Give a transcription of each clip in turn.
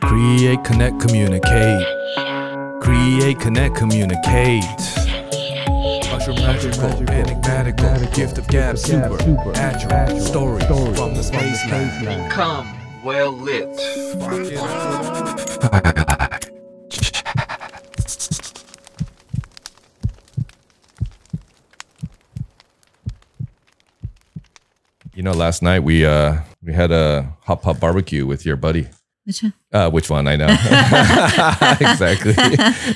Create, connect, communicate. Create, connect, communicate. Usher magical, enigmatical, gift of gab, super, natural, stories from the Spacelab. Come well lit. Last night we uh we had a hot pot barbecue with your buddy. Which one? Uh, which one? I know exactly,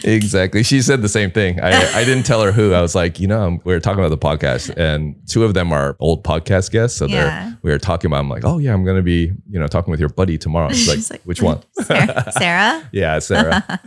exactly. She said the same thing. I I didn't tell her who. I was like, you know, we were talking about the podcast, and two of them are old podcast guests. So Yeah. they're we were talking about. I'm like, oh yeah, I'm gonna be you know talking with your buddy tomorrow. She's like, She's like, which one? Sarah? Sarah? yeah, Sarah.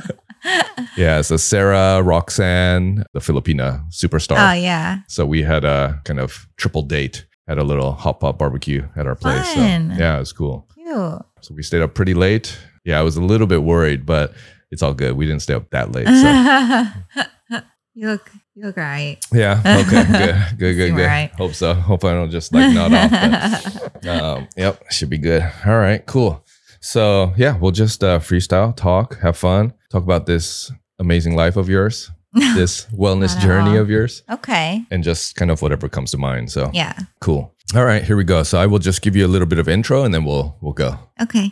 yeah, so Sarah, Roxanne, the Filipina superstar. Oh, yeah. So we had a kind of triple date. Had a little hot pot barbecue at our place. So, yeah, it was cool. Cute. So we stayed up pretty late. Yeah, I was a little bit worried, but it's all good. We didn't stay up that late. So you look, you look right. yeah, okay, good, good, good, good. alright. Hope so. Hope I don't just like nod off. But, um, yep, should be good. All right, cool. So yeah, we'll just uh, freestyle, talk, have fun, talk about this amazing life of yours, this wellness journey all. of yours, okay. and just kind of whatever comes to mind. So Yeah. cool. All right, here we go. So I will just give you a little bit of intro, and then we'll we'll go. Okay.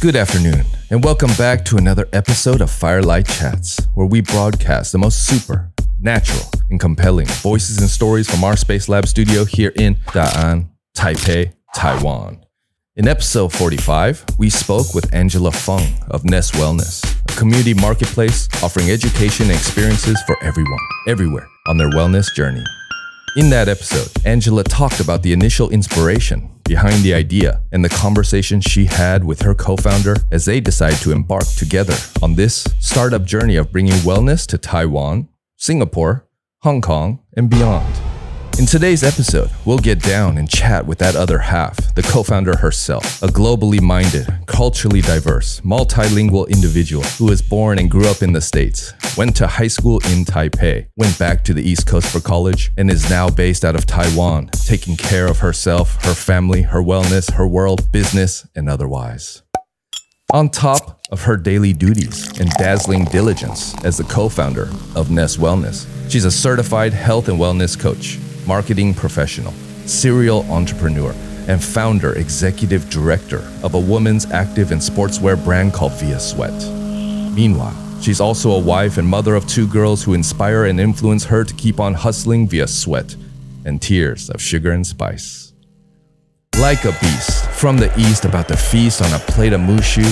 Good afternoon, and welcome back to another episode of Firelight Chats, where we broadcast the most super, natural, and compelling voices and stories from our Space Lab studio here in Da'an, Taipei, Taiwan. In episode 45, we spoke with Angela Feng of Ness Wellness, a community marketplace offering education and experiences for everyone, everywhere on their wellness journey. In that episode, Angela talked about the initial inspiration behind the idea and the conversation she had with her co founder as they decided to embark together on this startup journey of bringing wellness to Taiwan, Singapore, Hong Kong, and beyond. In today's episode, we'll get down and chat with that other half, the co founder herself, a globally minded, culturally diverse, multilingual individual who was born and grew up in the States, went to high school in Taipei, went back to the East Coast for college, and is now based out of Taiwan, taking care of herself, her family, her wellness, her world, business, and otherwise. On top of her daily duties and dazzling diligence as the co founder of Ness Wellness, she's a certified health and wellness coach, marketing professional, serial entrepreneur, and founder executive director of a women's active and sportswear brand called VIASWEAT. Meanwhile, she's also a wife and mother of two girls who inspire and influence her to keep on hustling via sweat and tears of sugar and spice. Like a beast from the east about to feast on a plate of mushu,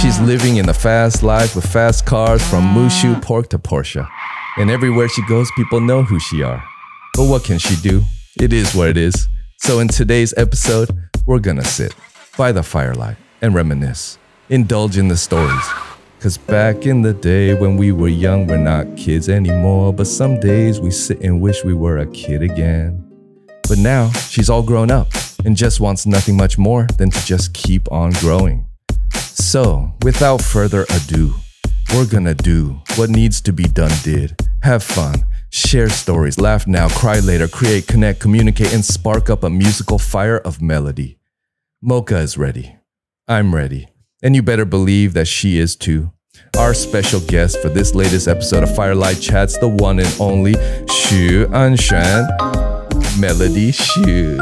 she's living in the fast life with fast cars from mushu pork to Porsche. And everywhere she goes, people know who she are. But what can she do? It is what it is. So in today's episode, we're gonna sit by the firelight and reminisce, indulge in the stories. Cause back in the day when we were young, we're not kids anymore. But some days we sit and wish we were a kid again. But now she's all grown up and just wants nothing much more than to just keep on growing. So, without further ado, we're gonna do what needs to be done did. Have fun, share stories, laugh now, cry later, create, connect, communicate, and spark up a musical fire of melody. Mocha is ready. I'm ready. And you better believe that she is too. Our special guest for this latest episode of Firelight Chats, the one and only Xu Anshan, Melody Hsu.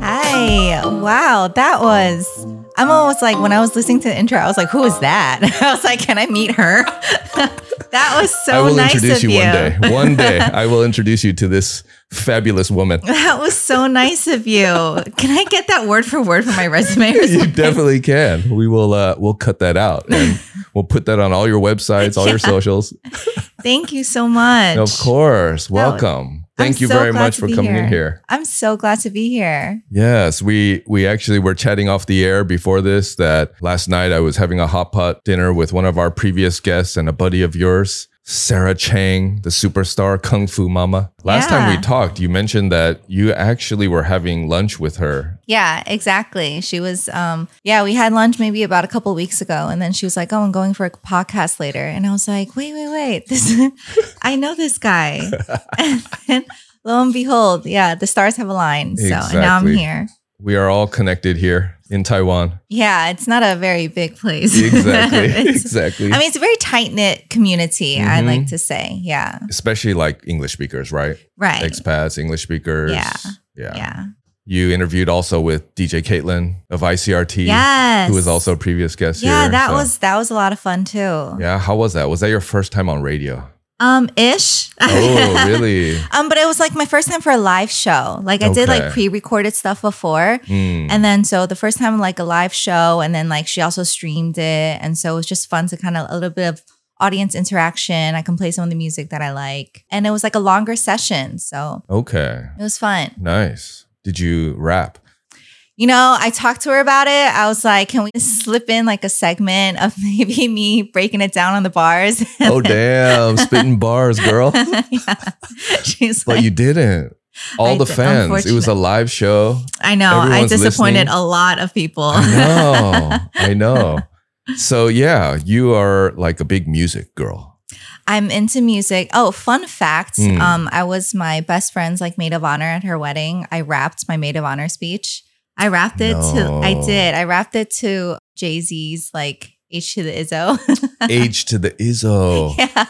Hi. Wow. That was, I'm almost like, when I was listening to the intro, I was like, who is that? I was like, can I meet her? that was so I will nice introduce of you, you. one day. One day, I will introduce you to this fabulous woman. That was so nice of you. Can I get that word for word for my resume You definitely can. We will. Uh, we'll cut that out and we'll put that on all your websites, all your socials. Thank you so much. Of course. Welcome. Thank I'm you so very much for coming in here. I'm so glad to be here. Yes, we we actually were chatting off the air before this that last night I was having a hot pot dinner with one of our previous guests and a buddy of yours, Sarah Chang, the superstar Kung Fu Mama. Last time we talked, you mentioned that you actually were having lunch with her. Yeah, exactly. She was, um, yeah, we had lunch maybe about a couple weeks ago, and then she was like, "Oh, I'm going for a podcast later," and I was like, "Wait, wait, wait! This, I know this guy." and then lo and behold, yeah, the stars have aligned. So and now I'm here. We are all connected here in Taiwan. Yeah, it's not a very big place. Exactly. Exactly. I mean, it's a very tight knit community. I Mhm. like to say, yeah, Especially like English speakers, right? right, Expats, English speakers. Yeah. Yeah. yeah, You interviewed also with DJ Caitlin of ICRT, yes, who was also a previous guest yeah. here. that so- was that was a lot of fun too. Yeah. How was that? Was that your first time on radio? Um, ish. Oh, really? um, but it was like my first time for a live show. Like I did like pre-recorded stuff before. Mm. And then so the first time like a live show and then like she also streamed it. And so it was just fun to kind of a little bit of audience interaction. I can play some of the music that I like. And it was like a longer session. So Okay. it was fun. Nice. Did you rap? You know, I talked to her about it. I was like, can we slip in like a segment of maybe me breaking it down on the bars? Oh, damn. Spitting bars, girl. yeah. She's But like, you didn't. All I the fans. It was a live show. I know, I disappointed listening. a lot of people. I know. I know. So yeah, you are like a big music girl. I'm into music. Oh, fun fact. Hmm. Um, I was my best friend's like maid of honor at her wedding. I rapped my maid of honor speech. I wrapped it to I did. I wrapped it to Jay-Z's like H to the Izzo. H to the Izzo. yeah.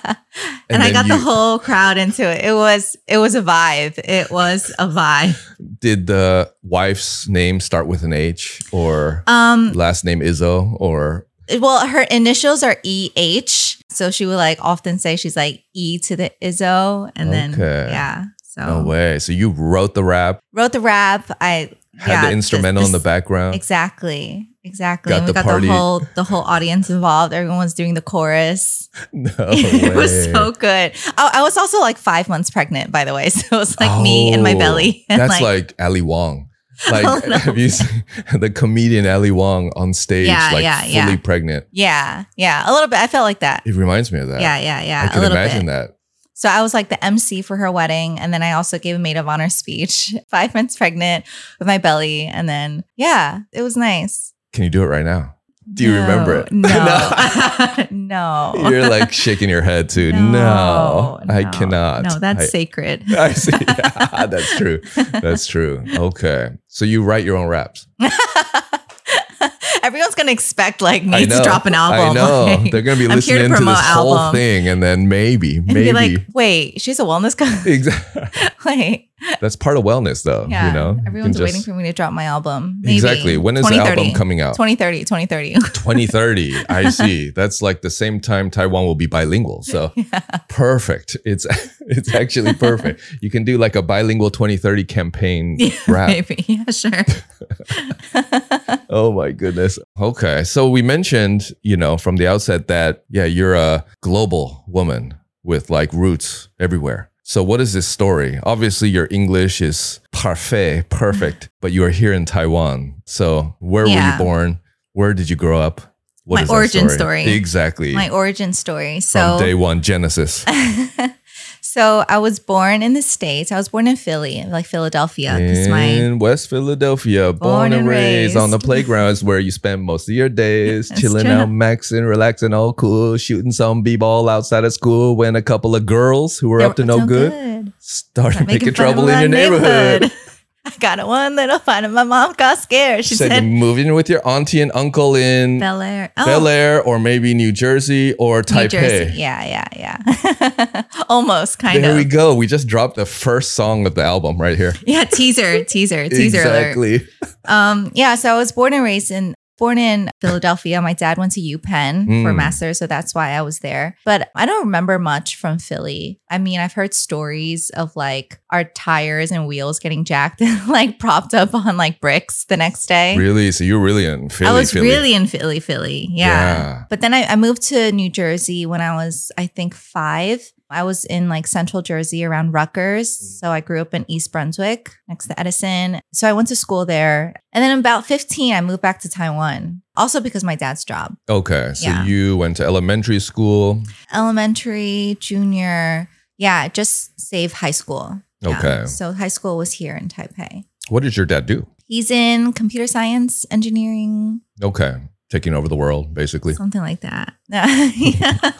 And, And I got the whole crowd into it. It was it was a vibe. It was a vibe. Did the wife's name start with an H or Um last name Izzo or well her initials are EH. So she would like often say she's like E to the Izzo. And then yeah. So no way? So you wrote the rap, wrote the rap. I had yeah, the instrumental in the background. Exactly. Exactly. Got and we the got party- the whole the whole audience involved. Everyone's doing the chorus. No it was so good. Oh, I was also like five months pregnant, by the way. So it was like me in my Oh, belly. and, That's like, Ali Wong. Like, Oh, have you seen the comedian Ali Wong on stage, Yeah, like yeah, fully yeah. pregnant? yeah, yeah, a little bit. I felt like that. It reminds me of that. Yeah, yeah, yeah. I can imagine bit. that. So I was like the MC for her wedding, and then I also gave a maid of honor speech. Five months pregnant with my belly, and then yeah, it was nice. Can you do it right now? Do you No, remember it? No, no. You're like shaking your head too. No, I cannot. No, that's I, sacred. I see. Yeah, that's true. That's true. Okay. So you write your own raps. Everyone's gonna expect like me to drop an album. I know. Like, They're going to be I'm here listening to to, this whole thing and then maybe, and maybe. be like, wait, she's a wellness coach. exactly. Wait, That's part of wellness though. yeah. You know, You Everyone's can waiting just- for me to drop my album. Maybe. Exactly. When is the album coming out? 2030, 2030. 2030. I see. That's like the same time Taiwan will be bilingual. So perfect. It's it's actually perfect. You can do like a bilingual 2030 campaign yeah, rap. maybe. Yeah, sure. Oh my goodness. Okay. So we mentioned, you know, from the outset that yeah, you're a global woman with like roots everywhere. So what is this story? Obviously your English is parfait, perfect, mm-hmm. but you are here in Taiwan. So where were you born? Where did you grow up? What My origin story. Exactly. My origin story. From So day one, Genesis. So I was born in the States. I was born in Philly, like Philadelphia. Because my in West Philadelphia, born, and raised, on the playgrounds where you spend most of your days, chilling true. out, maxing, relaxing, all cool, shooting some b-ball outside of school. When a couple of girls who were up to no good, started making, fun trouble in your my neighborhood. I got a one little fight and my mom got scared. She Said said, moving with your auntie and uncle in Bel Air. Oh, Bel Air or maybe New Jersey or New Taipei. Jersey. Yeah, yeah, yeah. Almost kind There of. There we go. We just dropped the first song of the album right here. Yeah, teaser, teaser, teaser alert. exactly. Um, yeah, so I was born and raised in born in Philadelphia. My dad went to UPenn for Mm. masters, so that's why I was there. But I don't remember much from Philly. I mean, I've heard stories of like our tires and wheels getting jacked and like propped up on like bricks the next day. Really? So you're really in Philly. I was Philly. really in Philly, Philly. Yeah. Yeah. But then I, I moved to New Jersey when I was, I think, five. I was in like central Jersey around Rutgers. Mm. So I grew up in East Brunswick next to Edison. So I went to school there. And then about 15, I moved back to Taiwan, also because my dad's job. Okay, so Yeah. you went to elementary school. Elementary, junior, yeah, just save high school. Yeah. Okay. So high school was here in Taipei. What did your dad do? He's in computer science, engineering, Okay, taking over the world, basically, something like that. yeah.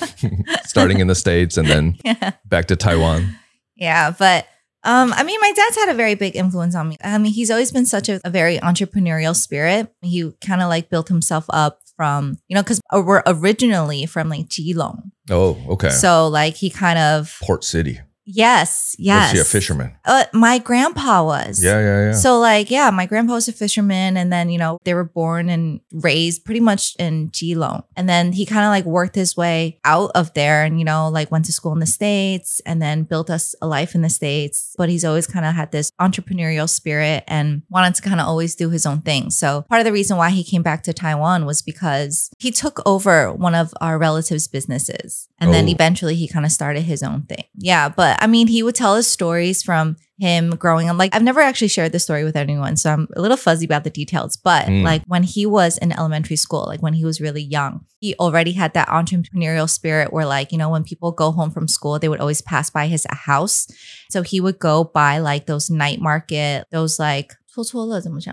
starting in the states and then yeah. back to Taiwan. Yeah, but Um, I mean, my dad's had a very big influence on me. I mean, he's always been such a, a very entrepreneurial spirit. He kind of like built himself up from, you know, because we're originally from like Keelung. Oh, okay. So like he kind of Port City. Yes, yes. Was he a fisherman? Uh, my grandpa was. Yeah, yeah, yeah. So like, yeah, my grandpa was a fisherman, and then you know they were born and raised pretty much in Keelung, and then he kind of like worked his way out of there, and you know like went to school in the states, and then built us a life in the states. But he's always kind of had this entrepreneurial spirit and wanted to kind of always do his own thing. So part of the reason why he came back to Taiwan was because he took over one of our relatives' businesses, and then Oh. eventually he kind of started his own thing. Yeah, but but I mean, he would tell us stories from him growing up. Like, I've never actually shared this story with anyone, so I'm a little fuzzy about the details. But mm. like when he was in elementary school, like when he was really young, he already had that entrepreneurial spirit where, like, you know, when people go home from school, they would always pass by his house. So he would go buy like those night market, those like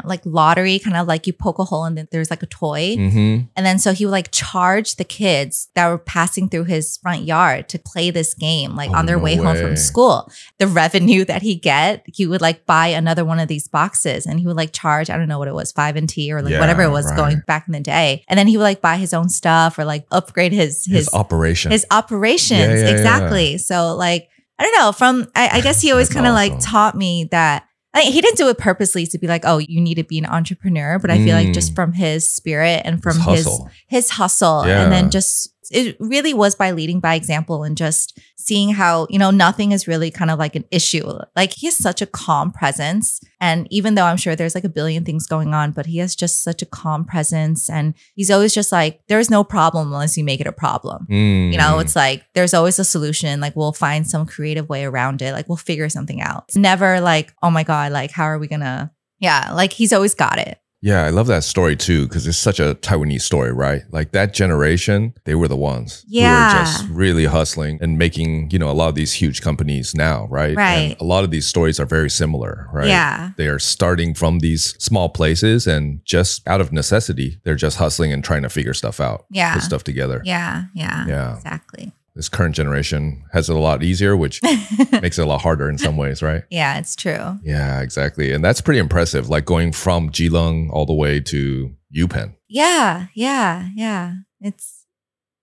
like lottery, kind of like you poke a hole and then there's like a toy. mm-hmm. And then so he would like charge the kids that were passing through his front yard to play this game, like Oh, on their no way home from school. The revenue that he get, he would like buy another one of these boxes and he would like charge, I don't know what it was, five and T or like Yeah, whatever it was right. going back in the day. And then he would like buy his own stuff or like upgrade his His, his operation. his operations. Yeah, yeah, exactly. So like, I don't know, from I, I guess he always kind of like taught me that I, he didn't do it purposely to be like, oh, you need to be an entrepreneur. But I feel like just Mm. from his spirit and from His his hustle. his hustle Yeah. and then just it really was by leading by example and just seeing how you know nothing is really kind of like an issue. Like he has such a calm presence and even though i'm sure there's like a billion things going on but he has just such a calm presence and he's always just like there's no problem unless you make it a problem. Mm. you know it's like there's always a solution like we'll find some creative way around it like we'll figure something out. It's never like oh my god like how are we gonna yeah like he's always got it Yeah, I love that story too because it's such a Taiwanese story, right? Like that generation, they were the ones who Yeah. were just really hustling and making, you know, a lot of these huge companies now, right? Right. And a lot of these stories are very similar, right? yeah They are starting from these small places and just out of necessity, they're just hustling and trying to figure stuff out, Yeah. put stuff together. yeah yeah Yeah. exactly This current generation has it a lot easier, which makes it a lot harder in some ways, right? yeah it's true Yeah, exactly. And that's pretty impressive. Like going from Keelung all the way to UPenn. Yeah, yeah, yeah. It's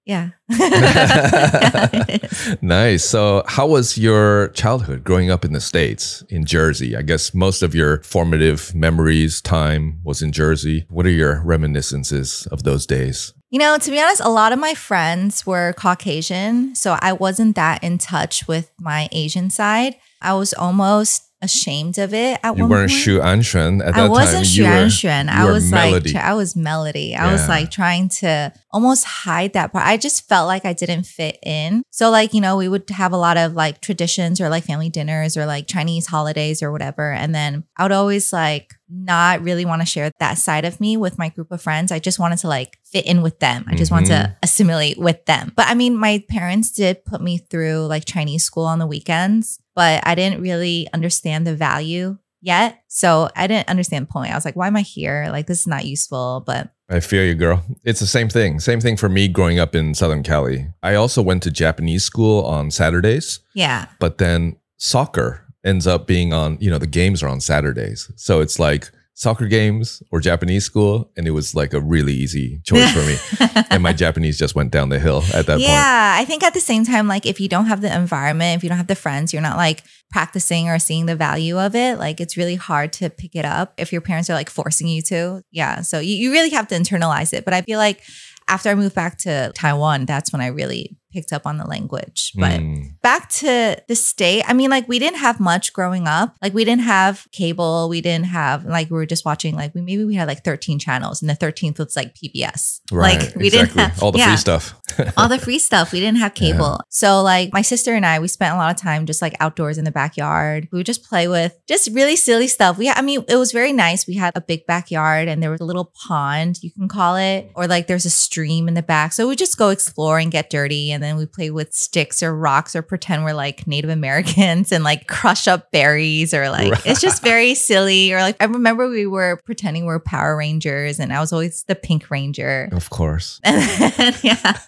yeah. Yeah, it nice. So, how was your childhood growing up in the States, in Jersey? I guess most of your formative memories, time was in Jersey. What are your reminiscences of those days? You know, to be honest, a lot of my friends were Caucasian, so I wasn't that in touch with my Asian side. I was almost ashamed of it at You one weren't point. Shu Anshen at that time. I wasn't time. Xuan were- I was Melody. like, I was melody. I was like trying to almost hide that part. I just felt like I didn't fit in. So, like, you know, we would have a lot of like traditions or like family dinners or like Chinese holidays or whatever. And then I would always like not really want to share that side of me with my group of friends. I just wanted to like fit in with them. I just wanted Mm-hmm. to assimilate with them. But I mean, my parents did put me through like Chinese school on the weekends, but I didn't really understand the value yet. So I didn't understand the point. I was like, why am I here? Like, this is not useful. But I feel you, girl. It's the same thing. Same thing for me growing up in Southern Cali. I also went to Japanese school on Saturdays. yeah, but then soccer ends up being on you know the games are on saturdays so it's like soccer games or japanese school and it was like a really easy choice for me and my japanese just went down the hill at that point yeah. I think at the same time, like, if you don't have the environment, if you don't have the friends, you're not like practicing or seeing the value of it. Like, it's really hard to pick it up if your parents are like forcing you to. Yeah. So you, you really have to internalize it. But I feel like after I moved back to Taiwan, that's when I really picked up on the language. But Mm. back to the state, I mean, like we didn't have much growing up. Like we didn't have cable. We didn't have like we were just watching like we maybe we had like 13 channels and the 13th was like PBS. right like we exactly. didn't have all the yeah, free stuff all the free stuff. We didn't have cable. So like my sister and I, we spent a lot of time just like outdoors in the backyard. We would just play with just really silly stuff. We I mean, it was very nice. We had a big backyard and there was a little pond, you can call it, or like there's a stream in the back. So we just go explore and get dirty and then we play with sticks or rocks or pretend we're like Native Americans and like crush up berries or like it's just very silly. Or like I remember we were pretending we are Power Rangers and I was always the Pink Ranger. of course And then, yeah.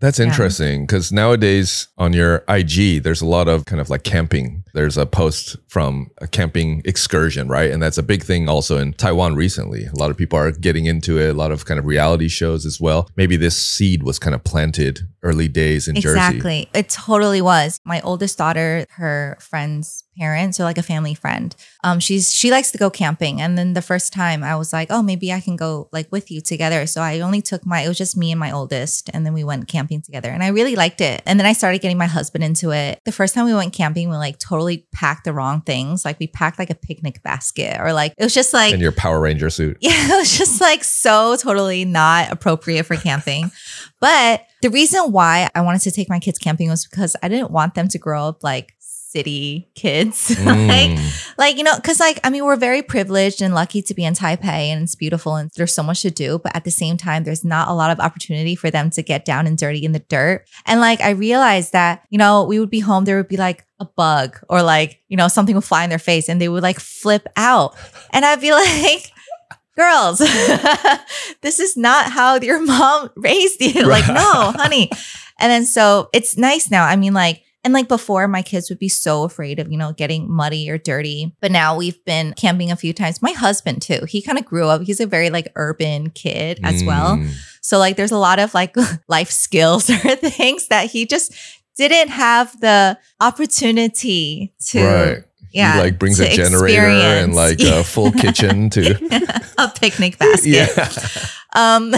that's interesting because nowadays on your ig there's a lot of kind of like camping there's a post from a camping excursion, right? And that's a big thing also in Taiwan recently. A lot of people are getting into it, a lot of kind of reality shows as well. Maybe this seed was kind of planted early days in Jersey. Exactly. It totally was. My oldest daughter, her friend's parents, so like a family friend. Um, she's she likes to go camping. And then the first time I was like, oh, maybe I can go like with you together. So I only took my it was just me and my oldest, and then we went camping together. And I really liked it. And then I started getting my husband into it. The first time we went camping, we like totally packed the wrong things. Like we packed like a picnic basket, or like it was just like in your Power Ranger suit. yeah, it was just like so totally not appropriate for camping. But the reason why I wanted to take my kids camping was because I didn't want them to grow up like city kids. like, Mm. like, you know, because like, I mean, we're very privileged and lucky to be in Taipei and it's beautiful and there's so much to do. But at the same time, there's not a lot of opportunity for them to get down and dirty in the dirt. And like, I realized that, you know, we would be home, there would be like a bug or like, you know, something would fly in their face and they would like flip out. And I'd be like, girls, this is not how your mom raised you. Like, no, honey. And then so it's nice now. I mean, like, and like before, my kids would be so afraid of, you know, getting muddy or dirty. But now we've been camping a few times. My husband, too, he kind of grew up. He's a very like urban kid as well. Mm. So, like, there's a lot of like life skills or things that he just didn't have the opportunity to. Right. Yeah. he like brings a generator and like a full kitchen to a picnic basket. yeah. Um,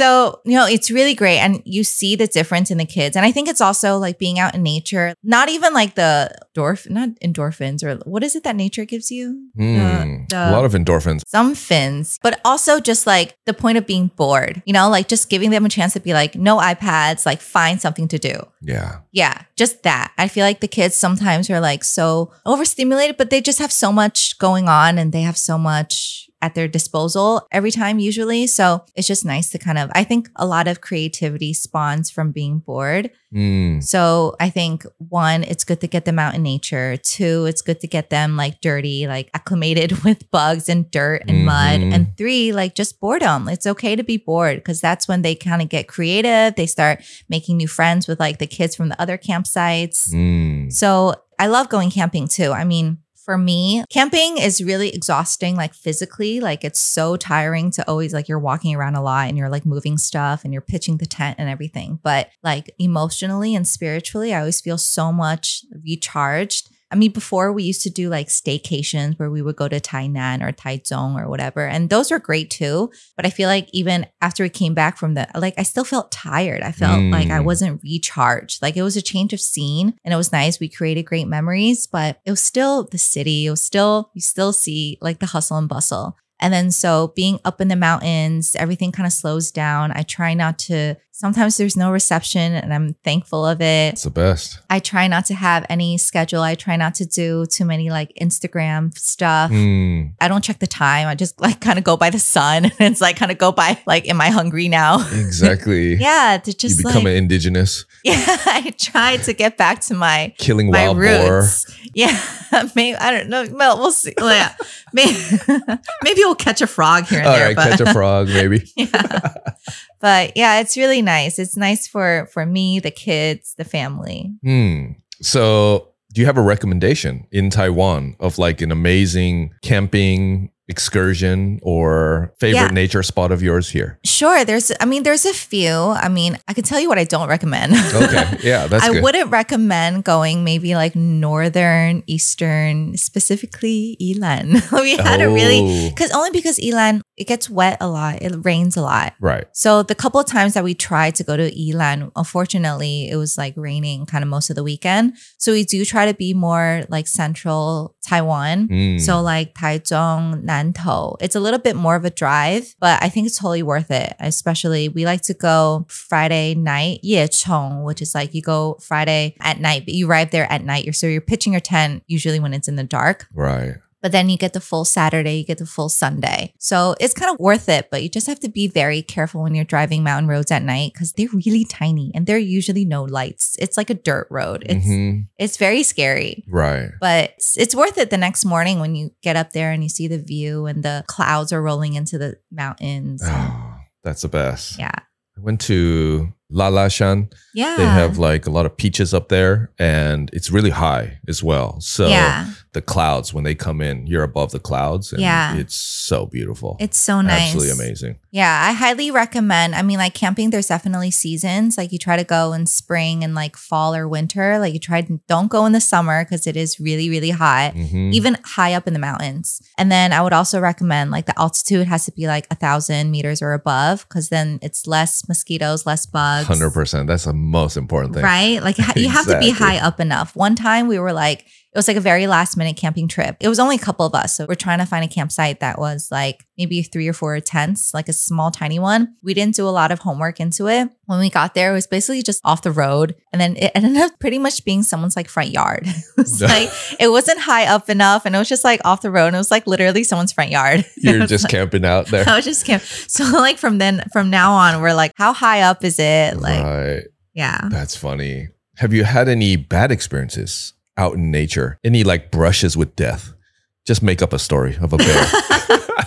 so, you know, it's really great. And you see the difference in the kids. And I think it's also like being out in nature, not even like the endorph, not endorphins or what is it that nature gives you? Mm. The- a lot of endorphins. some fins, but also just like the point of being bored, you know, like just giving them a chance to be like, no iPads, like find something to do. Yeah. Yeah, just that. I feel like the kids sometimes are like so overstimulated, but they just have so much going on and they have so much at their disposal every time, usually. So it's just nice to kind of, I think a lot of creativity spawns from being bored. Mm. So I think one, it's good to get them out in nature. Two, it's good to get them like dirty, like acclimated with bugs and dirt and mud. Mhm. And three, like just boredom. It's okay to be bored because that's when they kind of get creative. They start making new friends with like the kids from the other campsites. Mm. So I love going camping too. I mean, for me, camping is really exhausting, like physically. Like it's so tiring to always like you're walking around a lot and you're like moving stuff and you're pitching the tent and everything. But like emotionally and spiritually, I always feel so much recharged. I mean, before we used to do like staycations where we would go to Tainan or Taichung or whatever, and those were great too. But I feel like even after we came back from the, like, I still felt tired. I felt like I Mm. wasn't recharged. Like it was a change of scene and it was nice. We created great memories, but it was still the city. It was still, you still see like the hustle and bustle. And then so being up in the mountains, everything kind of slows down. I try not to, sometimes there's no reception and I'm thankful of it. It's the best. I try not to have any schedule. I try not to do too many like Instagram stuff. Mm. I don't check the time. I just like kind of go by the sun. And it's like kind of go by like, am I hungry now? Exactly. yeah, to You just become like, an indigenous, yeah, I try to get back to my killing my wild boar. roots. Yeah, maybe I don't know. Well, we'll see. Yeah, maybe maybe we'll catch a frog here and All there. right, but catch a frog, maybe. yeah. but yeah, it's really nice. It's nice for for me, the kids, the family. Hmm. So, do you have a recommendation in Taiwan of like an amazing camping excursion or favorite Yeah. nature spot of yours here? Sure, there's. I mean, there's a few. I mean, I can tell you what I don't recommend. Okay, yeah, that's I good. wouldn't recommend going maybe like northern, eastern, specifically Yilan. we had a really Oh, because only because Yilan it gets wet a lot, it rains a lot. right. So the couple of times that we tried to go to Yilan, unfortunately, it was like raining kind of most of the weekend. So we do try to be more like central Taiwan. Hmm. So like Taichung, It's a little bit more of a drive, but I think it's totally worth it. Especially we like to go Friday night, Yechong, which is like you go Friday at night, but you arrive there at night. You're so you're pitching your tent usually when it's in the dark, right. But then you get the full Saturday, you get the full Sunday. So it's kind of worth it, but you just have to be very careful when you're driving mountain roads at night because they're really tiny and there are usually no lights. It's like a dirt road. It's Mhm. it's very scary. Right. But it's, it's worth it the next morning when you get up there and you see the view and the clouds are rolling into the mountains. Oh, that's the best. yeah. I went to La Lalashan. Yeah. They have like a lot of peaches up there and it's really high as well. So yeah. The clouds, when they come in, you're above the clouds. And Yeah. It's so beautiful. It's so nice. Absolutely amazing. Yeah, I highly recommend. I mean, like camping, there's definitely seasons. Like you try to go in spring and like fall or winter. Like you try don't go in the summer because it is really, really hot. Mhm. Even high up in the mountains. And then I would also recommend like the altitude has to be like a thousand meters or above because then it's less mosquitoes, less bugs. 100%. That's the most important thing. Right? Like you have to be high up enough. One time we were like, it was like a very last minute camping trip. It was only a couple of us. So we're trying to find a campsite that was like maybe three or four tents, like a small, tiny one. We didn't do a lot of homework into it. When we got there, it was basically just off the road. And then it ended up pretty much being someone's like front yard. it was like, it wasn't high up enough. And it was just like off the road. And it was like literally someone's front yard. You're just like- camping out there. I was just camp. So like from then, from now on, we're like, how high up is it? Like, right. yeah. That's funny. Have you had any bad experiences out in nature? Any like brushes with death? Just make up a story of a bear.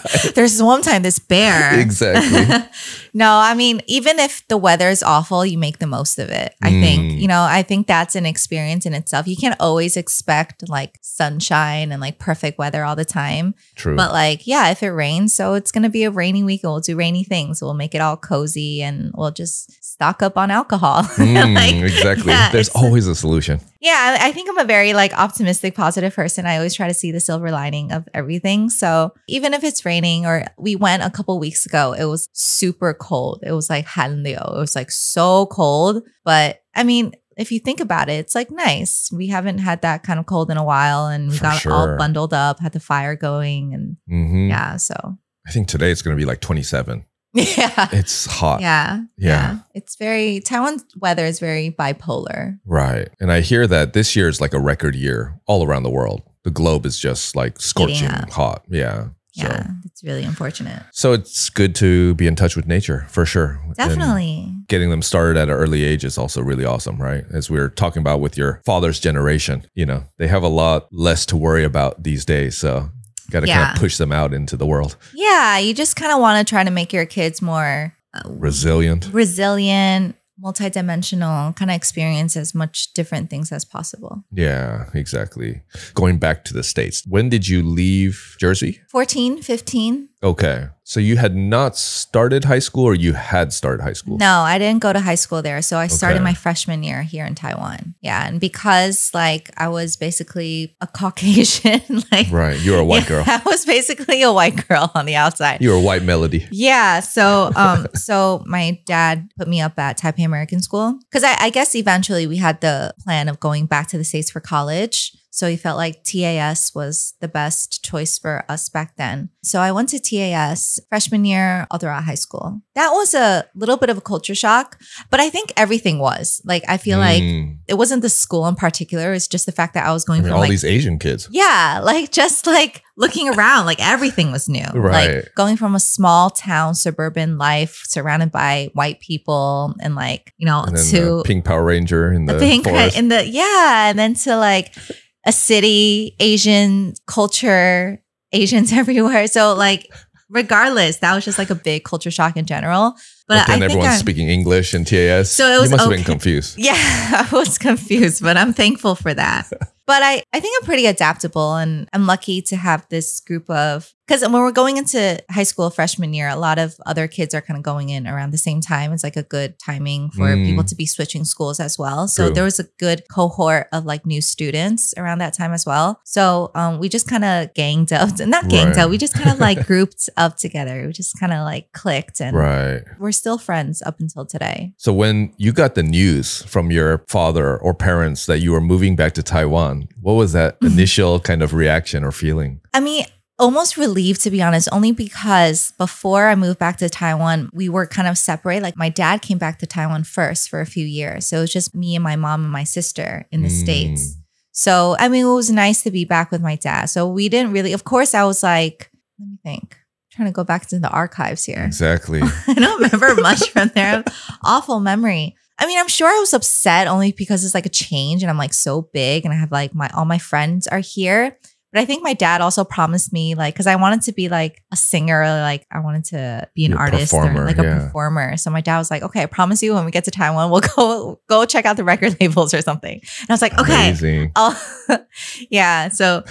There's one time this bear. exactly. no, I mean, even if the weather is awful, you make the most of it. I think, Mm. you know, I think that's an experience in itself. You can't always expect like sunshine and like perfect weather all the time. True. But like, yeah, if it rains, so it's going to be a rainy week and we'll do rainy things. We'll make it all cozy and we'll just stock up on alcohol. Mm, Like, exactly. yeah, There's always a solution yeah, I think I'm a very like optimistic, positive person. I always try to see the silver lining of everything. So even if it's raining, or we went a couple weeks ago, it was super cold. It was like hanleo. It was like so cold. But I mean, if you think about it, it's like nice. We haven't had that kind of cold in a while, and we For got sure. all bundled up, had the fire going, and mm-hmm. yeah. So I think today it's going to be like 27. yeah. It's hot. Yeah, Yeah. It's very Taiwan weather is very bipolar. Right. And I hear that this year is like a record year all around the world. The globe is just like scorching up. hot. Yeah. So, Yeah, it's really unfortunate. so it's good to be in touch with nature for sure. And Definitely. getting them started at an early age is also really awesome, right? As we were talking about with your father's generation, you know, they have a lot less to worry about these days. So, got to kind of push them out into the world. Yeah, you just kind of want to try to make your kids more uh, Resilient. resilient, multidimensional, kind of experience as much different things as possible. Yeah, exactly. Going back to the States, when did you leave Jersey? 14, 15? Okay. So you had not started high school or you had started high school? No, I didn't go to high school there. So I started Okay. my freshman year here in Taiwan. Yeah. And because like I was basically a Caucasian, like Right. You're a white Yeah, girl. I was basically a white girl on the outside. You're a white melody. Yeah. So, um, so my dad put me up at Taipei American School because I, I guess eventually we had the plan of going back to the States for college. So he felt like TAS was the best choice for us back then. So I went to TAS freshman year all throughout high school. That was a little bit of a culture shock, but I think everything was like, I feel like Mm. it wasn't the school in particular. It's just the fact that I was I going mean, from all like these Asian kids. yeah, like just like looking around, like everything was new. Right. Like going from a small town suburban life surrounded by white people and like, you know, to the Pink Power Ranger in the a pink forest. in the yeah, and then to like a city, Asian culture, Asians everywhere. So like regardless, that was just like a big culture shock in general. But, but then I think everyone's speaking English and TAS. So it was you must have been confused. yeah, I was confused, but I'm thankful for that. But I, I think I'm pretty adaptable and I'm lucky to have this group of because when we're going into high school freshman year, a lot of other kids are kind of going in around the same time. It's like a good timing for Mm. people to be switching schools as well. So True. there was a good cohort of like new students around that time as well. So um, we just kind of ganged up, not ganged Right. up, we just kind of like grouped up together. We just kind of like clicked and Right. we're still friends up until today. So when you got the news from your father or parents that you were moving back to Taiwan, what was that initial kind of reaction or feeling? I mean, almost relieved to be honest, only because before I moved back to Taiwan, we were kind of separate. Like my dad came back to Taiwan first for a few years. So it was just me and my mom and my sister in the Mm. States. So, I mean, it was nice to be back with my dad. So we didn't really, of course, I was like, let me think. trying to go back to the archives here. Exactly. I don't remember much from there. Awful memory. I mean, I'm sure I was upset only because it's like a change and I'm like so big and I have like my all my friends are here. But I think my dad also promised me like because I wanted to be like a singer, like I wanted to be an a artist performer, or like a yeah. performer. So my dad was like, "Okay, I promise you when we get to Taiwan, we'll go go check out the record labels or something." And I was like, "Okay, Amazing. Yeah." So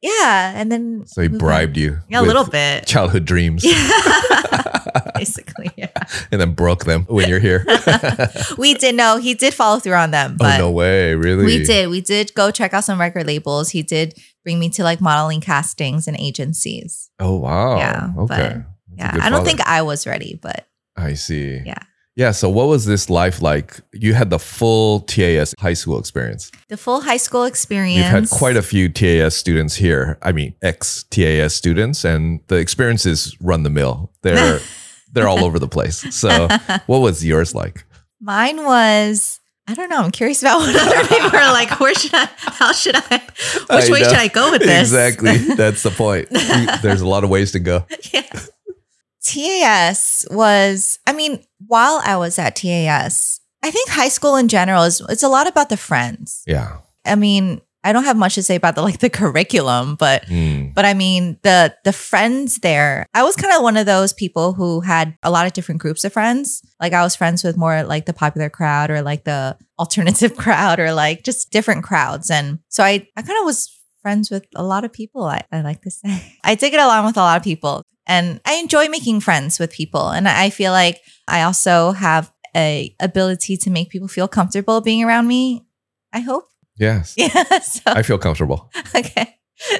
yeah, and then So he on. bribed you. yeah, a little bit. Childhood dreams. Yeah. Basically, yeah. and then broke them when you're here. We did know he did follow through on them, oh but no way, really? we did. We did go check out some record labels. He did bring me to like modeling castings and agencies. Oh wow. Yeah, Okay. Yeah. I don't think I was ready, but I see. Yeah. Yeah. So what was this life like? You had the full TAS high school experience. the full high school experience. We've had quite a few TAS students here. I mean, ex TAS students, and the experiences run the mill. They're they're all over the place. So, what was yours like? Mine was. I don't know. I'm curious about what other people are like. Where should I? How should I? Which I way know. should I go with this? Exactly. That's the point. There's a lot of ways to go. yeah. TAS was, I mean, while I was at TAS, I think high school in general is it's a lot about the friends. Yeah. I mean, I don't have much to say about the like the curriculum, but Mm. but I mean the the friends there. I was kind of one of those people who had a lot of different groups of friends. Like I was friends with more like the popular crowd or like the alternative crowd or like just different crowds. And so I I kind of was friends with a lot of people, I, I like to say. I did get along with a lot of people and I enjoy making friends with people. And I feel like I also have a ability to make people feel comfortable being around me. I hope. Yes. Yeah. So I feel comfortable. okay.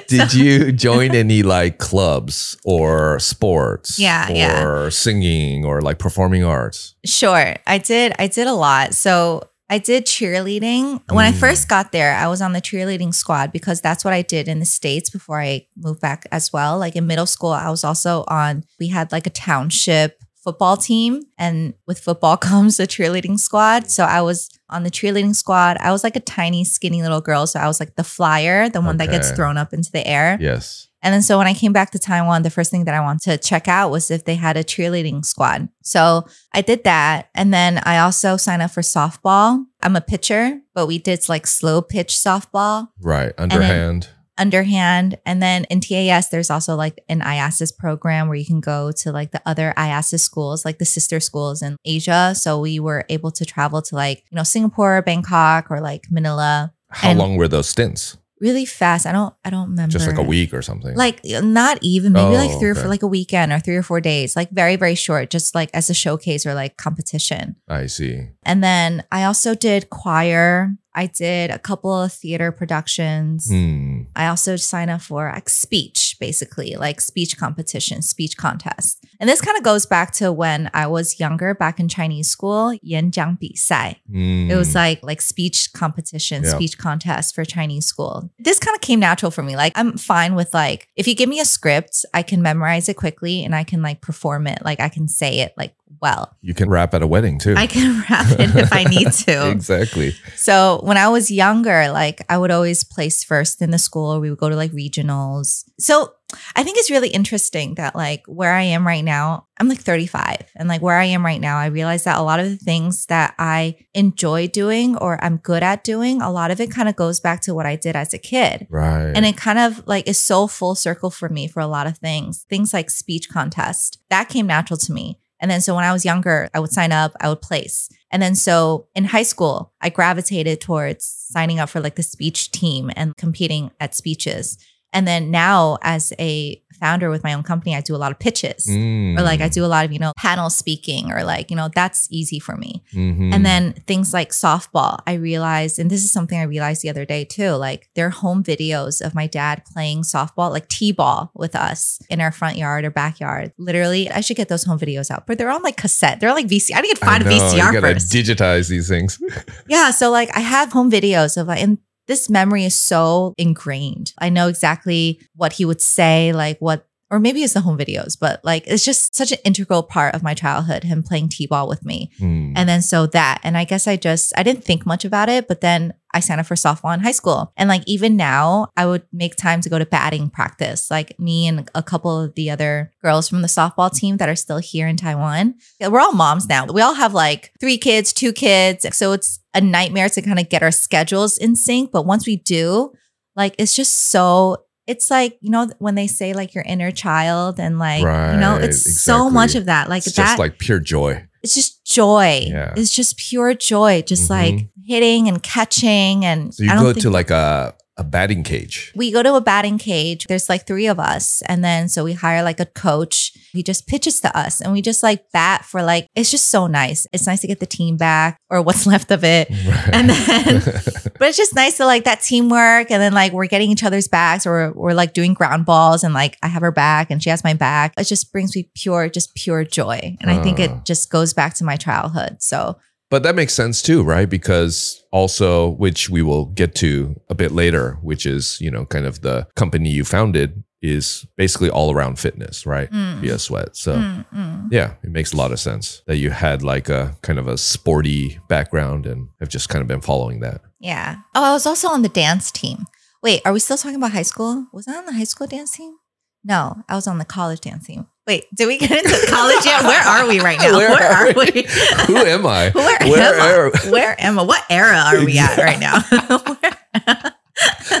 Did you join any like clubs or sports? Yeah, or yeah. singing or like performing arts? Sure. I did I did a lot. So I did cheerleading. When I Mm. first got there, I was on the cheerleading squad because that's what I did in the States before I moved back as well. Like in middle school, I was also on, we had like a township football team. And with football comes a cheerleading squad. So I was on the cheerleading squad. I was like a tiny, skinny little girl. So I was like the flyer, the one that gets thrown up into the air. Yes. And then so when I came back to Taiwan, the first thing that I wanted to check out was if they had a cheerleading squad. So I did that. And then I also signed up for softball. I'm a pitcher, but we did like slow pitch softball, Right. Underhand. Underhand. And then in TAS, there's also like an IASAS program where you can go to like the other IASAS schools, like the sister schools in Asia. So we were able to travel to like, you know, Singapore, Bangkok, or like Manila How and- long were those stints? really fast. I don't, I don't remember. Just like a week or something. Like not even maybe Oh, like three or okay. four, like a weekend or three or four days, like very, very short, just like as a showcase or like competition. I see. And then I also did choir. I did a couple of theater productions. Mm. I also signed up for like speech, basically, like speech competition, speech contest. And this kind of goes back to when I was younger, back in Chinese school, Yanjiang Bi Sai. It was hmm. like like speech competition, yeah. speech contest for Chinese school. This kind of came natural for me. Like I'm fine with like if you give me a script, I can memorize it quickly and I can like perform it, like I can say it like well. you can rap at a wedding too. I can rap it if I need to. exactly. So when I was younger, like I would always place first in the school. We would go to like regionals. So I think it's really interesting that like where I am right now, I'm like 35 and like where I am right now, I realize that a lot of the things that I enjoy doing or I'm good at doing, a lot of it kind of goes back to what I did as a kid. Right. And it kind of like is so full circle for me for a lot of things. Things like speech contest, that came natural to me. And then so when I was younger, I would sign up, I would place. And then so in high school, I gravitated towards signing up for like the speech team and competing at speeches. And then now as a founder with my own company, I do a lot of pitches. Mm. Or like I do a lot of, you know, panel speaking or like, you know, that's easy for me. Mhm. And then things like softball, I realized, and this is something I realized the other day too, like there are home videos of my dad playing softball, like T-ball with us in our front yard or backyard. Literally, I should get those home videos out, but they're on like cassette. They're like VC. I didn't get I find a VCR You gotta first. digitize these things. yeah. So like I have home videos of like, and this memory is so ingrained. I know exactly what he would say, like what or maybe it's the home videos, but like it's just such an integral part of my childhood, him playing T-ball with me. Hmm. And then so that, and I guess I just, I didn't think much about it, but then I signed up for softball in high school. And like even now, I would make time to go to batting practice. Like me and a couple of the other girls from the softball team that are still here in Taiwan. We're all moms now. We all have like three kids, two kids. So it's a nightmare to kind of get our schedules in sync. But once we do, like it's just so it's like, you know, when they say like your inner child and like, you know, Right, it's so much of that. Like it's that, just like pure joy. it's just joy. Yeah. It's just pure joy, just Mhm. like hitting and catching. And So you go to like a, a batting cage. we go to a batting cage. There's like three of us. And then so we hire like a coach. He just pitches to us and we just like bat for like, it's just so nice. It's nice to get the team back or what's left of it. And then, but it's just nice to like that teamwork. And then like we're getting each other's backs or we're like doing ground balls and like I have her back and she has my back. It just brings me pure, just pure joy. And I think Ah. it just goes back to my childhood. So But that makes sense too, right? Because also, which we will get to a bit later, which is, you know, kind of the company you founded is basically all around fitness, right? Mm. VIASWEAT. So, mm, mm. yeah, it makes a lot of sense that you had like a kind of a sporty background and have just kind of been following that. Yeah. Oh, I was also on the dance team. Wait, are we still talking about high school? Was I on the high school dance team? No, I was on the college dance team. Wait, did we get into college yet? Where are we right now? Where Where, are are we? we? Who am I? Where, Where am I? Where am I? What era are we at right now?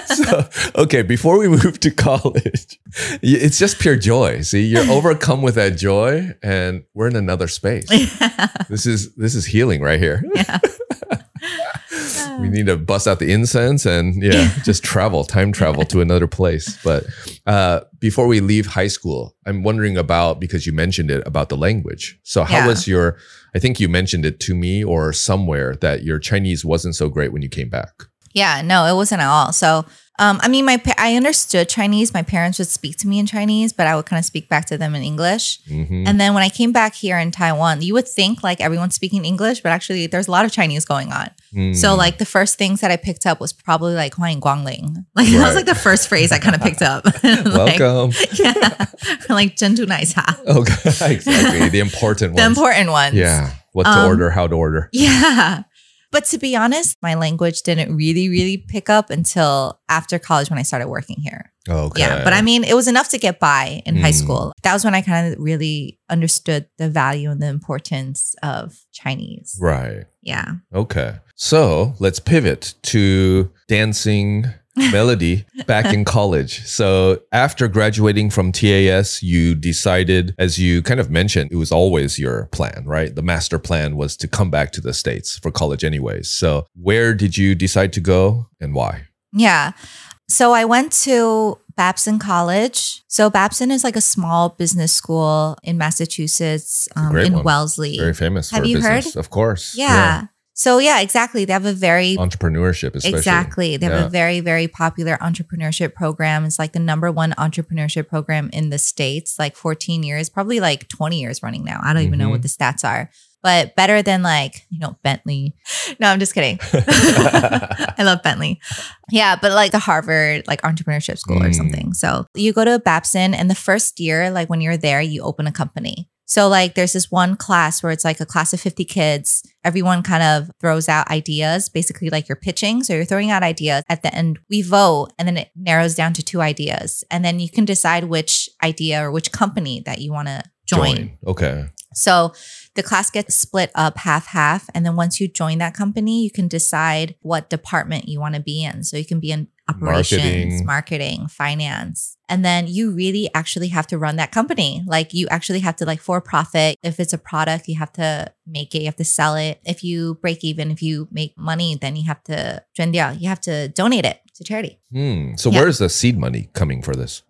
So, okay, before we move to college, it's just pure joy. See, you're overcome with that joy, and we're in another space. This is this is healing right here. Yeah. We need to bust out the incense and yeah, just travel, time travel to another place. But uh, before we leave high school, I'm wondering about because you mentioned it about the language. So how Yeah. was your? I think you mentioned it to me or somewhere that your Chinese wasn't so great when you came back. Yeah, no, it wasn't at all. So, um, I mean, my pa- I understood Chinese. My parents would speak to me in Chinese, but I would kind of speak back to them in English. Mhm. And then when I came back here in Taiwan, you would think like everyone's speaking English, but actually there's a lot of Chinese going on. So Mm. like the first things that I picked up was probably like Huan Guangling. Like that was like the first phrase I kind of picked up. Like, welcome. yeah. like Zhenzhu Naicha. Okay, exactly. The important ones. The important ones. Yeah. What to Um, order, how to order. Yeah. But to be honest, my language didn't really, really pick up until after college when I started working here. Okay. Yeah. But I mean, it was enough to get by in high Mm. school. That was when I kind of really understood the value and the importance of Chinese. right. Yeah. Okay. So let's pivot to dancing melody back in college. So after graduating from TAS, you decided, as you kind of mentioned, it was always your plan, right? The master plan was to come back to the States for college anyways. So where did you decide to go and why? Yeah. So I went to Babson College. So Babson is like a small business school in Massachusetts, um, in one. Wellesley. Very famous Have for you business. heard? Of course. yeah. So yeah, exactly. They have a very Entrepreneurship, especially. Exactly. They have Yeah. a very, very popular entrepreneurship program. It's like the number one entrepreneurship program in the States, like 14 years, probably like 20 years running now. I don't even know what the stats are, but better than like, you know, Bentley. No, I'm just kidding. I love Bentley. Yeah, but like the Harvard like entrepreneurship school or Mm. something. So you go to Babson and the first year, like when you're there, you open a company. So like there's this one class where it's like a class of 50 kids. Everyone kind of throws out ideas, basically like you're pitching. So you're throwing out ideas. At the end, we vote and then it narrows down to two ideas. And then you can decide which idea or which company that you want to join. Okay. So the class gets split up half half. And then once you join that company, you can decide what department you want to be in. So you can be in operations, Marketing. marketing. finance. And then you really actually have to run that company. Like you actually have to like for profit. If it's a product, you have to make it, you have to sell it. If you break even, if you make money, then you have to you have to donate it to charity. Hmm. So Yeah. where's the seed money coming for this?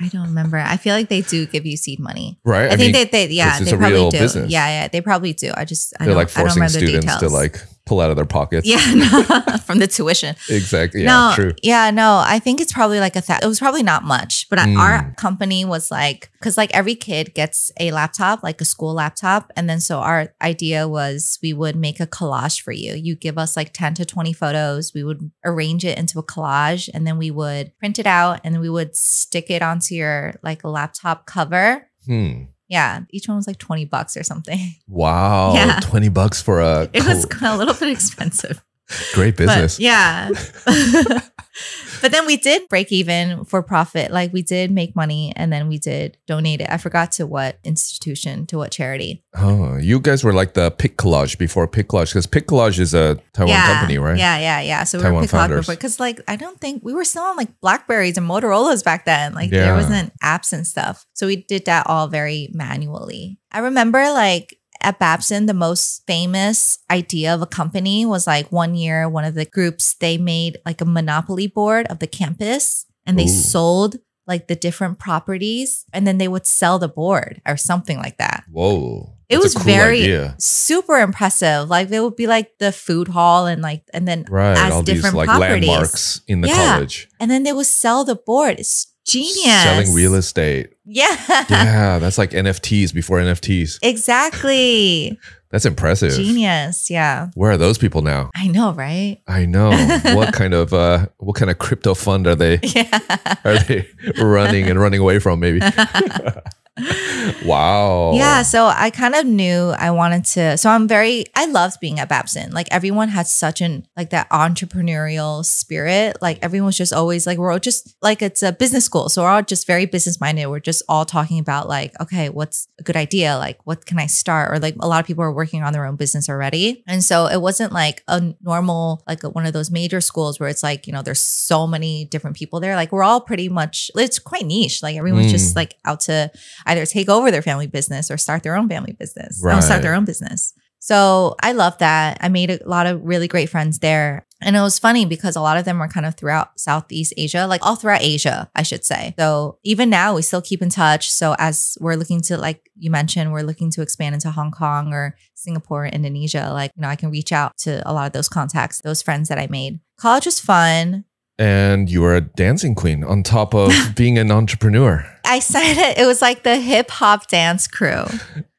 I don't remember. I feel like they do give you seed money. Right. I, think they, they, yeah, they a probably real do. business. Yeah, yeah, they probably do. I just, I they're don't, like I forcing remember the students to like pull out of their pockets. Yeah, no, from the tuition. Exactly. Yeah. no, True. yeah, no. I think it's probably like a th- it was probably not much, but Mm. our company was like because like every kid gets a laptop, like a school laptop, and then so our idea was we would make a collage for you. You give us like ten to twenty photos, we would arrange it into a collage, and then we would print it out, and then we would stick it onto your like a laptop cover. Hmm. Yeah, each one was like twenty bucks or something. Wow. Yeah. Twenty bucks for a It was a little bit expensive. great business. But yeah. but then we did break even for profit. Like we did make money and then we did donate it. I forgot to what institution, to what charity. Oh, you guys were like the PicCollage before PicCollage because PicCollage is a Taiwan company, right? Yeah, yeah, yeah. So we Taiwan were pick founders. because like I don't think we were still on like Blackberries and Motorola's back then. Like Yeah. there wasn't apps and stuff. So we did that all very manually. I remember like at Babson, the most famous idea of a company was like one year, one of the groups, they made like a monopoly board of the campus and they Ooh. sold like the different properties and then they would sell the board or something like that. Whoa. It was cool very idea. super impressive. Like there would be like the food hall and like and then right. as All these different like properties. landmarks in the Yeah. college. and then they would sell the board. It's genius. Selling real estate. Yeah. yeah, that's like NFTs before NFTs. exactly. That's impressive. Genius. Yeah. Where are those people now? I know, right? I know. what kind of uh what kind of crypto fund are they Yeah. are they running and running away from maybe? Wow. Yeah, so I kind of knew I wanted to. So I'm very, I loved being at Babson. Like everyone had such an like that entrepreneurial spirit. Like everyone was just always like we're all just like it's a business school, so we're all just very business minded. We're just all talking about like, okay, what's a good idea? Like, what can I start? Or like a lot of people are working on their own business already, and so it wasn't like a normal like a, one of those major schools where it's like you know there's so many different people there. Like we're all pretty much it's quite niche. Like everyone's Mm. just like out to either take over their family business or start their own family business. Or start their own business. So I love that. I made a lot of really great friends there. And it was funny because a lot of them were kind of throughout Southeast Asia, like all throughout Asia, I should say. So even now we still keep in touch. So as we're looking to, like you mentioned, we're looking to expand into Hong Kong or Singapore, Indonesia, like, you know, I can reach out to a lot of those contacts, those friends that I made. College was fun. And you were a dancing queen on top of being an entrepreneur. I said it. It was like the hip hop dance crew.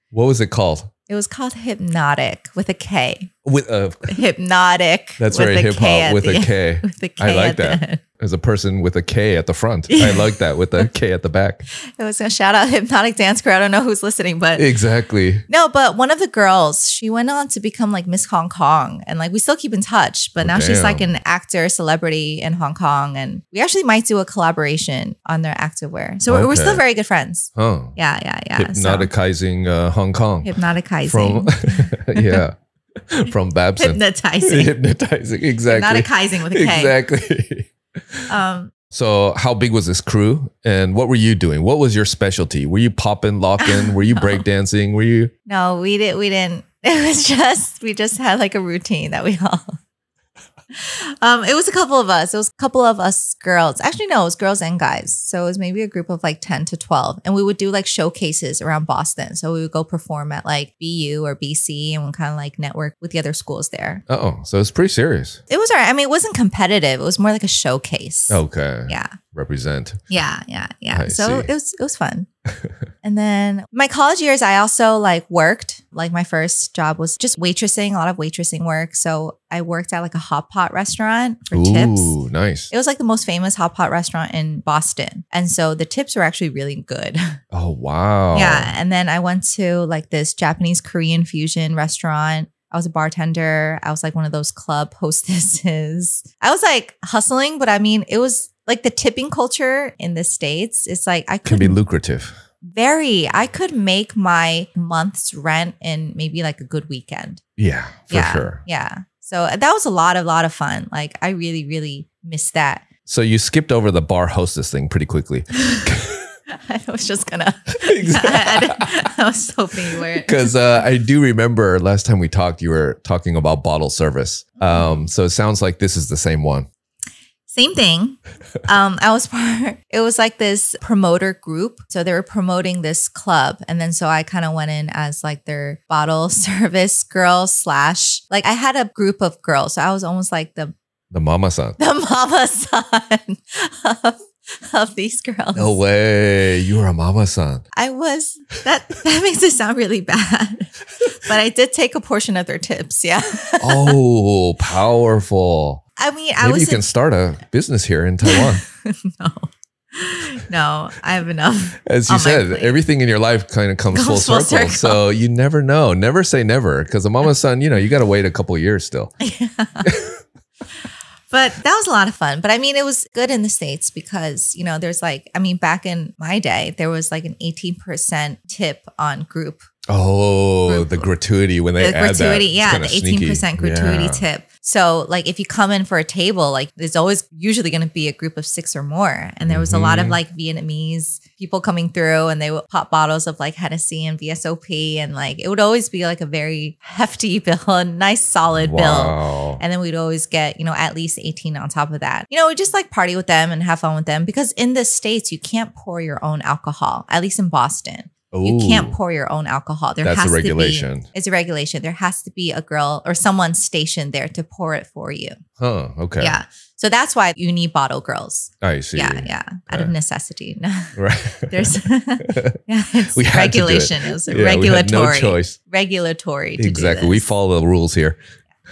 What was it called? It was called Hypnotik with a K. With a Hypnotik. that's with very hip hop with the a. K. With I like that. As a person with a K at the front. I like that with a K at the back. It was a shout out Hypnotik Dance Crew. I don't know who's listening, but Exactly. no, but one of the girls, she went on to become like Miss Hong Kong. And like we still keep in touch, but now she's like an actor, celebrity in Hong Kong. And we actually might do a collaboration on their activewear. So we're, we're still very good friends. Oh. Yeah, yeah, yeah. So, Hypnoticizing uh, Hong Kong. hypnoticizing. From yeah. From Babson. Hypnotizing. Hypnotizing. Exactly. Hypnoticizing with a K. Exactly. Um, So, how big was this crew, and what were you doing? What was your specialty? Were you popping, locking? Were you breakdancing? Were you? No, we didn't. We didn't. It was just we just had like a routine that we all. Um, it was a couple of us. It was a couple of us girls. Actually, no, it was girls and guys. So it was maybe a group of like ten to twelve, and we would do like showcases around Boston. So we would go perform at like BU or BC, and we kind of like network with the other schools there. Oh, so it's pretty serious. It was alright. I mean, it wasn't competitive. It was more like a showcase. Okay. Yeah. Represent. Yeah, yeah, yeah. I so see. it was it was fun. and then my college years, I also like worked. Like my first job was just waitressing, a lot of waitressing work. So I worked at like a hot pot restaurant for tips. Ooh, nice. It was like the most famous hot pot restaurant in Boston. And so the tips were actually really good. Oh wow. Yeah. And then I went to like this Japanese Korean fusion restaurant. I was a bartender. I was like one of those club hostesses. I was like hustling, but I mean, it was like the tipping culture in the States. It's like I Can could be lucrative. very, I could make my month's rent in maybe like a good weekend. Yeah, for yeah. sure. Yeah. So that was a lot, a lot of fun. Like I really, really missed that. So you skipped over the bar hostess thing pretty quickly. I was just gonna. I, I, I was hoping you were. Because uh, I do remember last time we talked, you were talking about bottle service. Um, so it sounds like this is the same one. Same thing. Um, I was part. It was like this promoter group, so they were promoting this club, and then so I kind of went in as like their bottle service girl slash. Like I had a group of girls, so I was almost like the The mama son. the mama son of, of these girls. No way. You were a mama son. I was that. That makes it sound really bad, but I did take a portion of their tips. Yeah. Oh, powerful. I mean, I Maybe was you can start a business here in Taiwan. no, no. I have enough. As you said, everything in your life kind of comes, Comes full, full circle. circle. So you never know. Never say never. Because a mama son, you know, you got to wait a couple years still. But but that was a lot of fun. But I mean, it was good in the States because, you know, there's like, I mean, back in my day, there was like an 18% tip on group. Oh, the gratuity when they the add gratuity, that. Yeah, the 18% gratuity Yeah. tip. So, like, if you come in for a table, like, there's always usually going to be a group of six or more. And there was a lot of Mhm. like Vietnamese people coming through and they would pop bottles of like Hennessy and VSOP. And like, it would always be like a very hefty bill, a nice solid bill. Wow. And then we'd always get, you know, at least 18 on top of that. You know, we just like party with them and have fun with them because in the States, you can't pour your own alcohol, at least in Boston. You can't pour your own alcohol. There That's a has regulation. To be, it's a regulation. There has to be a girl or someone stationed there to pour it for you. Huh. Okay. Yeah. So that's why you need bottle girls. I see. Yeah, yeah. Out of necessity. Right. There's yeah, it's We had to do it. regulation. It, was Yeah, we had regulatory. no choice. Regulatory. To do Exactly. We follow the rules here.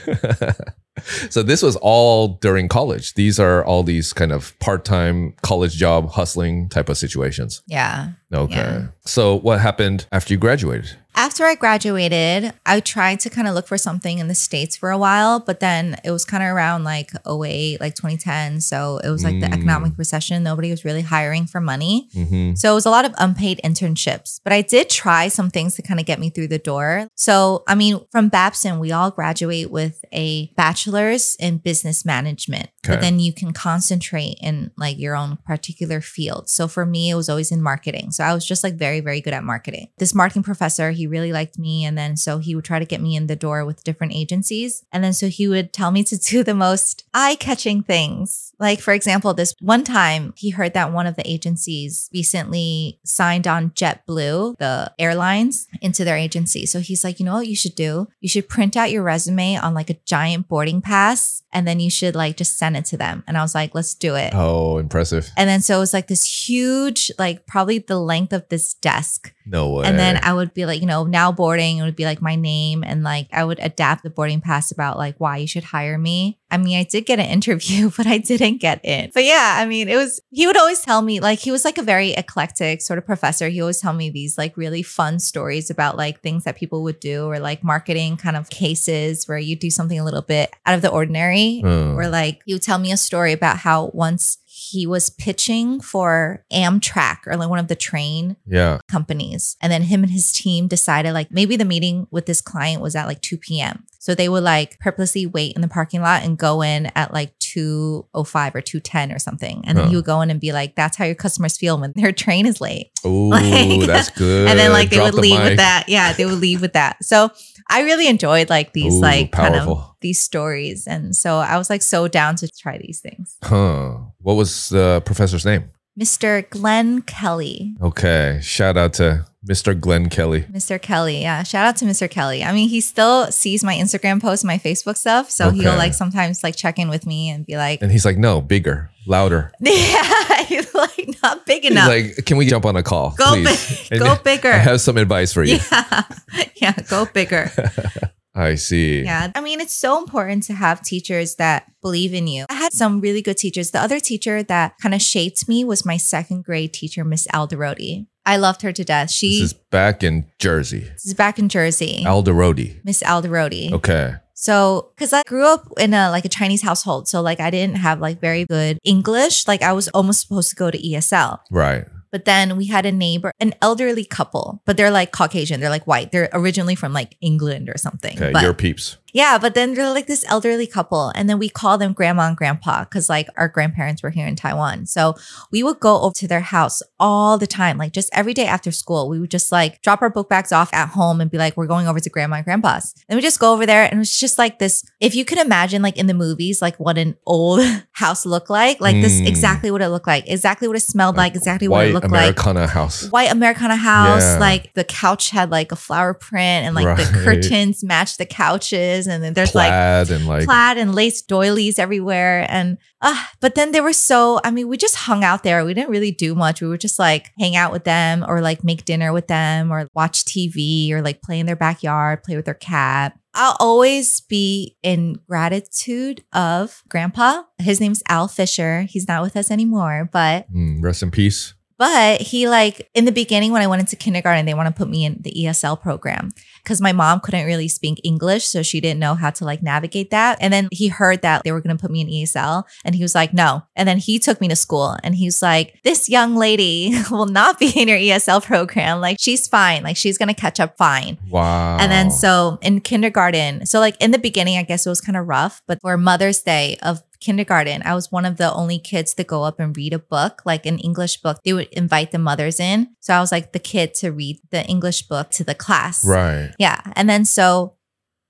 so this was all during college. These are all these kind of part-time college job hustling type of situations. Yeah. Okay. Yeah. So what happened after you graduated? After I graduated, I tried to kind of look for something in the States for a while, but then it was kind of around like 08, like 2010. So it was like the Mm. economic recession. Nobody was really hiring for money. Mm-hmm. So it was a lot of unpaid internships, but I did try some things to kind of get me through the door. So, I mean, from Babson, we all graduate with a bachelor's in business management, Okay. but then you can concentrate in like your own particular field. So for me, it was always in marketing. So I was just like very, very good at marketing. This marketing professor, he really liked me. And then so he would try to get me in the door with different agencies. And then so he would tell me to do the most eye catching things. Like, for example, this one time he heard that one of the agencies recently signed on JetBlue, the airlines, into their agency. So he's like, you know what you should do? You should print out your resume on like a giant boarding pass and then you should like just send it to them. And I was like, let's do it. Oh, impressive. And then so it was like this huge, like probably the length of this desk. No way. And then I would be like, you know, now boarding, it would be like my name. And like I would adapt the boarding pass about like why you should hire me. I mean, I did get an interview, but I didn't get in. But yeah, I mean, it was, he would always tell me, like, he was like a very eclectic sort of professor. He always tell me these like really fun stories about like things that people would do or like marketing kind of cases where you do something a little bit out of the ordinary. Oh. Or like would tell me a story about how once he was pitching for Amtrak or like one of the train yeah. companies. And then him and his team decided like maybe the meeting with this client was at like 2 p.m. So they would like purposely wait in the parking lot and go in at like 205 or 210 or something. And then Huh. he would go in and be like, that's how your customers feel when their train is late. Oh, Like- that's good. And then like they Drop would the leave mic. with that. Yeah, they would leave with that. So I really enjoyed like these Ooh, like kind of these stories. And so I was like so down to try these things. Huh. What was the professor's name? Mr. Glenn Kelly. Okay. Shout out to Mr. Glenn Kelly. Mr. Kelly. Yeah. Shout out to Mr. Kelly. I mean, he still sees my Instagram posts, my Facebook stuff. So he'll like sometimes like check in with me and be like, And he's like, no, bigger, louder. yeah, he's like not big He's enough. like, can we jump on a call? go please? big, go bigger. I have some advice for you. yeah. yeah. Go bigger. I see. Yeah. I mean, it's so important to have teachers that believe in you. I had some really good teachers. The other teacher that kind of shaped me was my second grade teacher, Miss Alderodi. I loved her to death. She This is back in Jersey. this is back in Jersey. Alderodi. Miss Alderodi. Okay. So, because I grew up in a like a Chinese household, so like I didn't have like very good English. Like I was almost supposed to go to ESL, Right. but then we had a neighbor, an elderly couple, but they're like Caucasian. They're like white. They're originally from like England or something. Okay. But Your peeps. Yeah, but then they're like this elderly couple, and then we call them grandma and grandpa because like our grandparents were here in Taiwan. So we would go over to their house all the time, like just every day after school. We would just like drop our book bags off at home and be like, we're going over to grandma and grandpa's. And we just go over there, and it was just like this. If you could imagine, like in the movies, like what an old house looked like, like this Mm. exactly what it looked like, exactly what it smelled like, exactly what it looked like White Americana house. white Americana house. Yeah. Like the couch had like a flower print and like the curtains matched the couches. And then there's like Plaid and like plaid and lace doilies everywhere. And uh, but then they were so, I mean, we just hung out there. We didn't really do much. We would just like hang out with them or like make dinner with them or watch TV or like play in their backyard, play with their cat. I'll always be in gratitude of grandpa. His name's Al Fisher. He's not with us anymore, but Mm, rest in peace. But he like in the beginning when I went into kindergarten, they want to put me in the ESL program because my mom couldn't really speak English, so she didn't know how to like navigate that. And then he heard that they were going to put me in ESL, and he was like, "No." And then he took me to school, and he's like, "This young lady will not be in your ESL program. Like she's fine. Like she's going to catch up fine." Wow. And then so in kindergarten, so like in the beginning, I guess it was kind of rough, but for Mother's Day of kindergarten, I was one of the only kids to go up and read a book, like an English book. They would invite the mothers in. So I was like the kid to read the English book to the class. Right. Yeah. And then so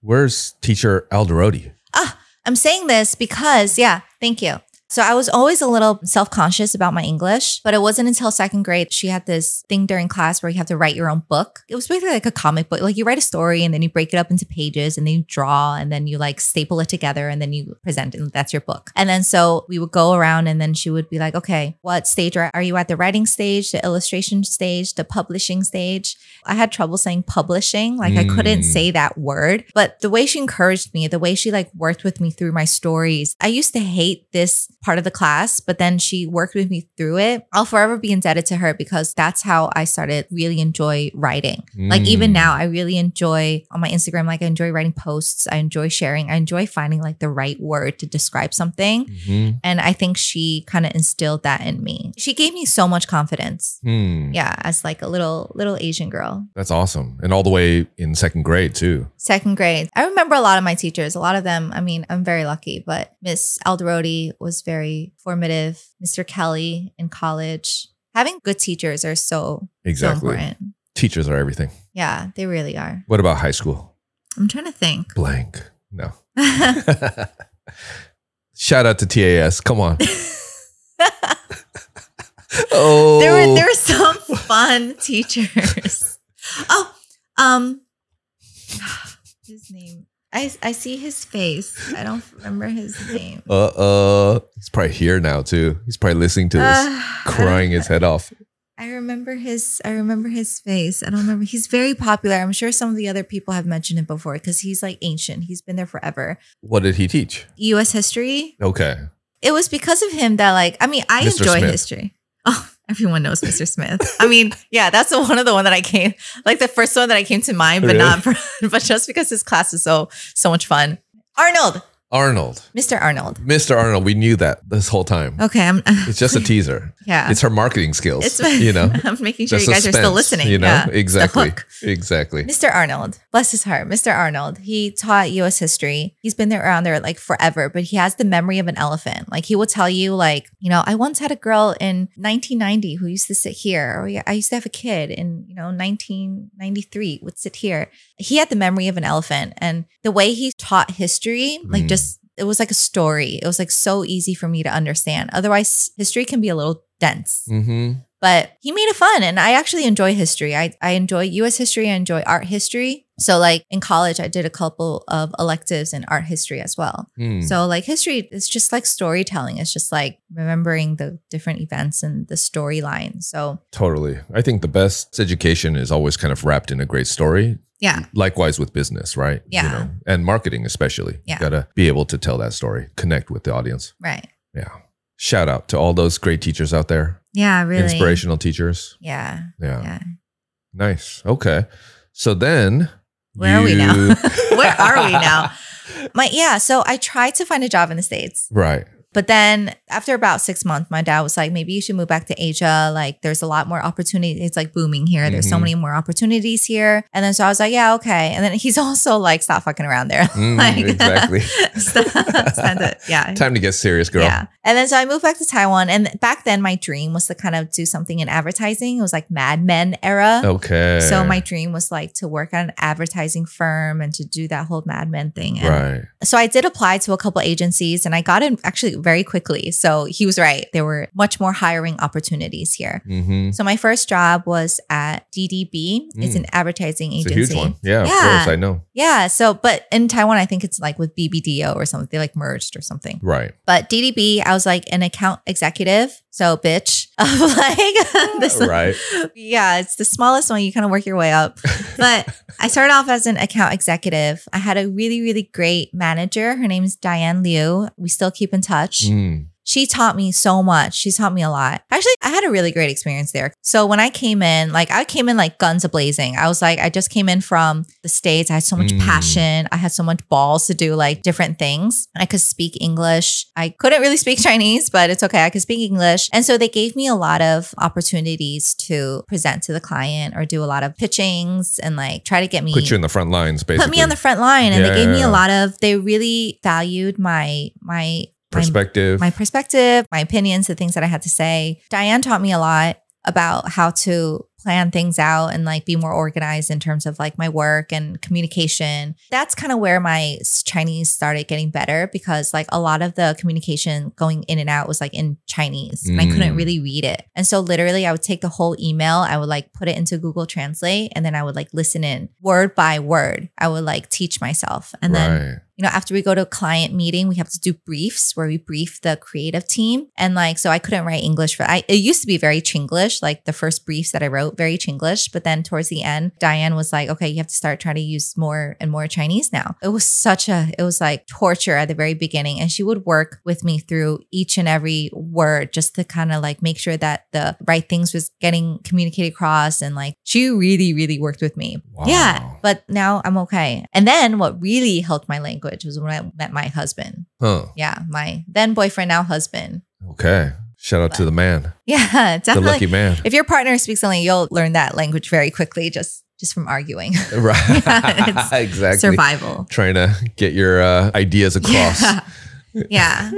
Where's teacher Alderodi? Ah, I'm saying this because, yeah, thank you. So I was always a little self conscious about my English, but it wasn't until second grade she had this thing during class where you have to write your own book. It was basically like a comic book. Like you write a story and then you break it up into pages and then you draw and then you like staple it together and then you present and that's your book. And then so we would go around and then she would be like, okay, what stage are, are you at? The writing stage, the illustration stage, the publishing stage? I had trouble saying publishing. Like I couldn't Mm. say that word. But the way she encouraged me, the way she like worked with me through my stories, I used to hate this part of the class, but then she worked with me through it. I'll forever be indebted to her because that's how I started really enjoy writing. Like even Mm. now, I really enjoy on my Instagram, like I enjoy writing posts. I enjoy sharing. I enjoy finding like the right word to describe something. Mhm. And I think she kind of instilled that in me. She gave me so much confidence. Hmm. Yeah, as like a little little Asian girl. That's awesome. And all the way in second grade too. Second grade. I remember a lot of my teachers. A lot of them, I mean, I'm very lucky, but Miss Alderodi was very formative. Mr. Kelly in college. Having good teachers are so, so important. Teachers are everything. Yeah, they really are. What about high school? I'm trying to think. Blank. No. Shout out to TAS. Come on. oh. there were there were some fun teachers. Oh, um his name. I I see his face. I don't remember his name. Uh uh. He's probably here now too. He's probably listening to this, Uh, crying his head off. I remember his I remember his face. I don't remember. He's very popular. I'm sure some of the other people have mentioned him before because he's like ancient. He's been there forever. What did he teach? US history. Okay. It was because of him that like I mean, I Mr. enjoy Smith. history. Oh, everyone knows Mr. Smith. I mean, yeah, that's the one of the one that I came like the first one that I came to mind, but Really? not for, but just because his class is so so much fun. Arnold, Arnold. Mr. Arnold. Mr. Arnold. We knew that this whole time. Okay, I'm It's just a teaser. yeah. It's her marketing skills. It's you know. I'm making sure The you guys are still listening. You know, Yeah, exactly, exactly. Mr. Arnold, bless his heart, Mr. Arnold, he taught US history. He's been there around there like forever, but he has the memory of an elephant. Like he will tell you, like, you know, I once had a girl in 1990 who used to sit here, or I used to have a kid in, you know, 1993 would sit here. He had the memory of an elephant. And the way he taught history, like Mm. just it was like a story. It was like so easy for me to understand. Otherwise, history can be a little dense Mm-hmm. But he made it fun and i actually enjoy history i, I enjoy us history i enjoy art history so like in college i did a couple of electives in art history as well Hmm. so like history is just like storytelling it's just like remembering the different events and the storyline so Totally. I think the best education is always kind of wrapped in a great story. yeah Likewise with business, right? Yeah. You know, and marketing especially. Yeah. You gotta be able to tell that story, connect with the audience. right Yeah. Shout out to all those great teachers out there. yeah really Inspirational teachers. yeah Yeah. yeah Nice. Okay. So then Where are we now? where are we now my yeah so i tried to find a job in the states Right. But then after about six months, my dad was like, maybe you should move back to Asia. Like there's a lot more opportunity. It's like booming here. There's so Mhm. many more opportunities here. And then so I was like, yeah, okay. And then he's also like, stop fucking around there. Mm, like exactly. stop, stop it. Yeah. Time to get serious, girl. Yeah. And then so I moved back to Taiwan. And back then my dream was to kind of do something in advertising. It was like Mad Men era. Okay. So my dream was like to work at an advertising firm and to do that whole Mad Men thing. And right. so I did apply to a couple agencies and I got in actually very quickly. So he was right. There were much more hiring opportunities here. Mm-hmm. So my first job was at DDB. It's Mm. an advertising It's agency. a huge one. Yeah, of Yeah. course. I know. Yeah. So, but in Taiwan, I think it's like with BBDO or something. They like merged or something. Right. But DDB, I was like an account executive. So, bitch, of like this. Right. Yeah, it's the smallest one. You kind of work your way up. But I started off as an account executive. I had a really, really great manager. Her name's Diane Liu. We still keep in touch. Mm. She taught me so much. She taught me a lot. Actually, I had a really great experience there. So when I came in, like I came in like guns a blazing. I was like, I just came in from the States. I had so much Mm. passion. I had so much balls to do like different things. I could speak English. I couldn't really speak Chinese, but it's okay. I could speak English. And so they gave me a lot of opportunities to present to the client or do a lot of pitchings and like try to get me Put you in the front lines, basically. put me on the front line and they gave me Yeah. a lot of they really valued my my, perspective. my perspective my opinions the things that i had to say diane taught me a lot about how to plan things out and like be more organized in terms of like my work and communication. That's kind of where my chinese started getting better because like a lot of the communication going in and out was like in chinese. And i couldn't Mm. really read it. And so literally i would take the whole email i would like put it into google translate and then i would like listen in word by word. I would like teach myself. And then you know, after we go to a client meeting, we have to do briefs where we brief the creative team. And like, so I couldn't write English for, I, it used to be very Chinglish, like the first briefs that I wrote, very Chinglish. But then towards the end, Diane was like, okay, you have to start trying to use more and more Chinese now. It was such a, it was like torture at the very beginning. And she would work with me through each and every word just to kind of like make sure that the right things was getting communicated across. And like, she really, really worked with me. Yeah. But now I'm okay. And then what really helped my language was when I met my husband. Huh. Yeah, my then boyfriend, now husband. Okay. Shout out to the man, Yeah, definitely. the lucky man. If your partner speaks something, you'll learn that language very quickly just just from arguing. right. Yeah, exactly. Survival. Trying to get your uh, ideas across. Yeah. yeah.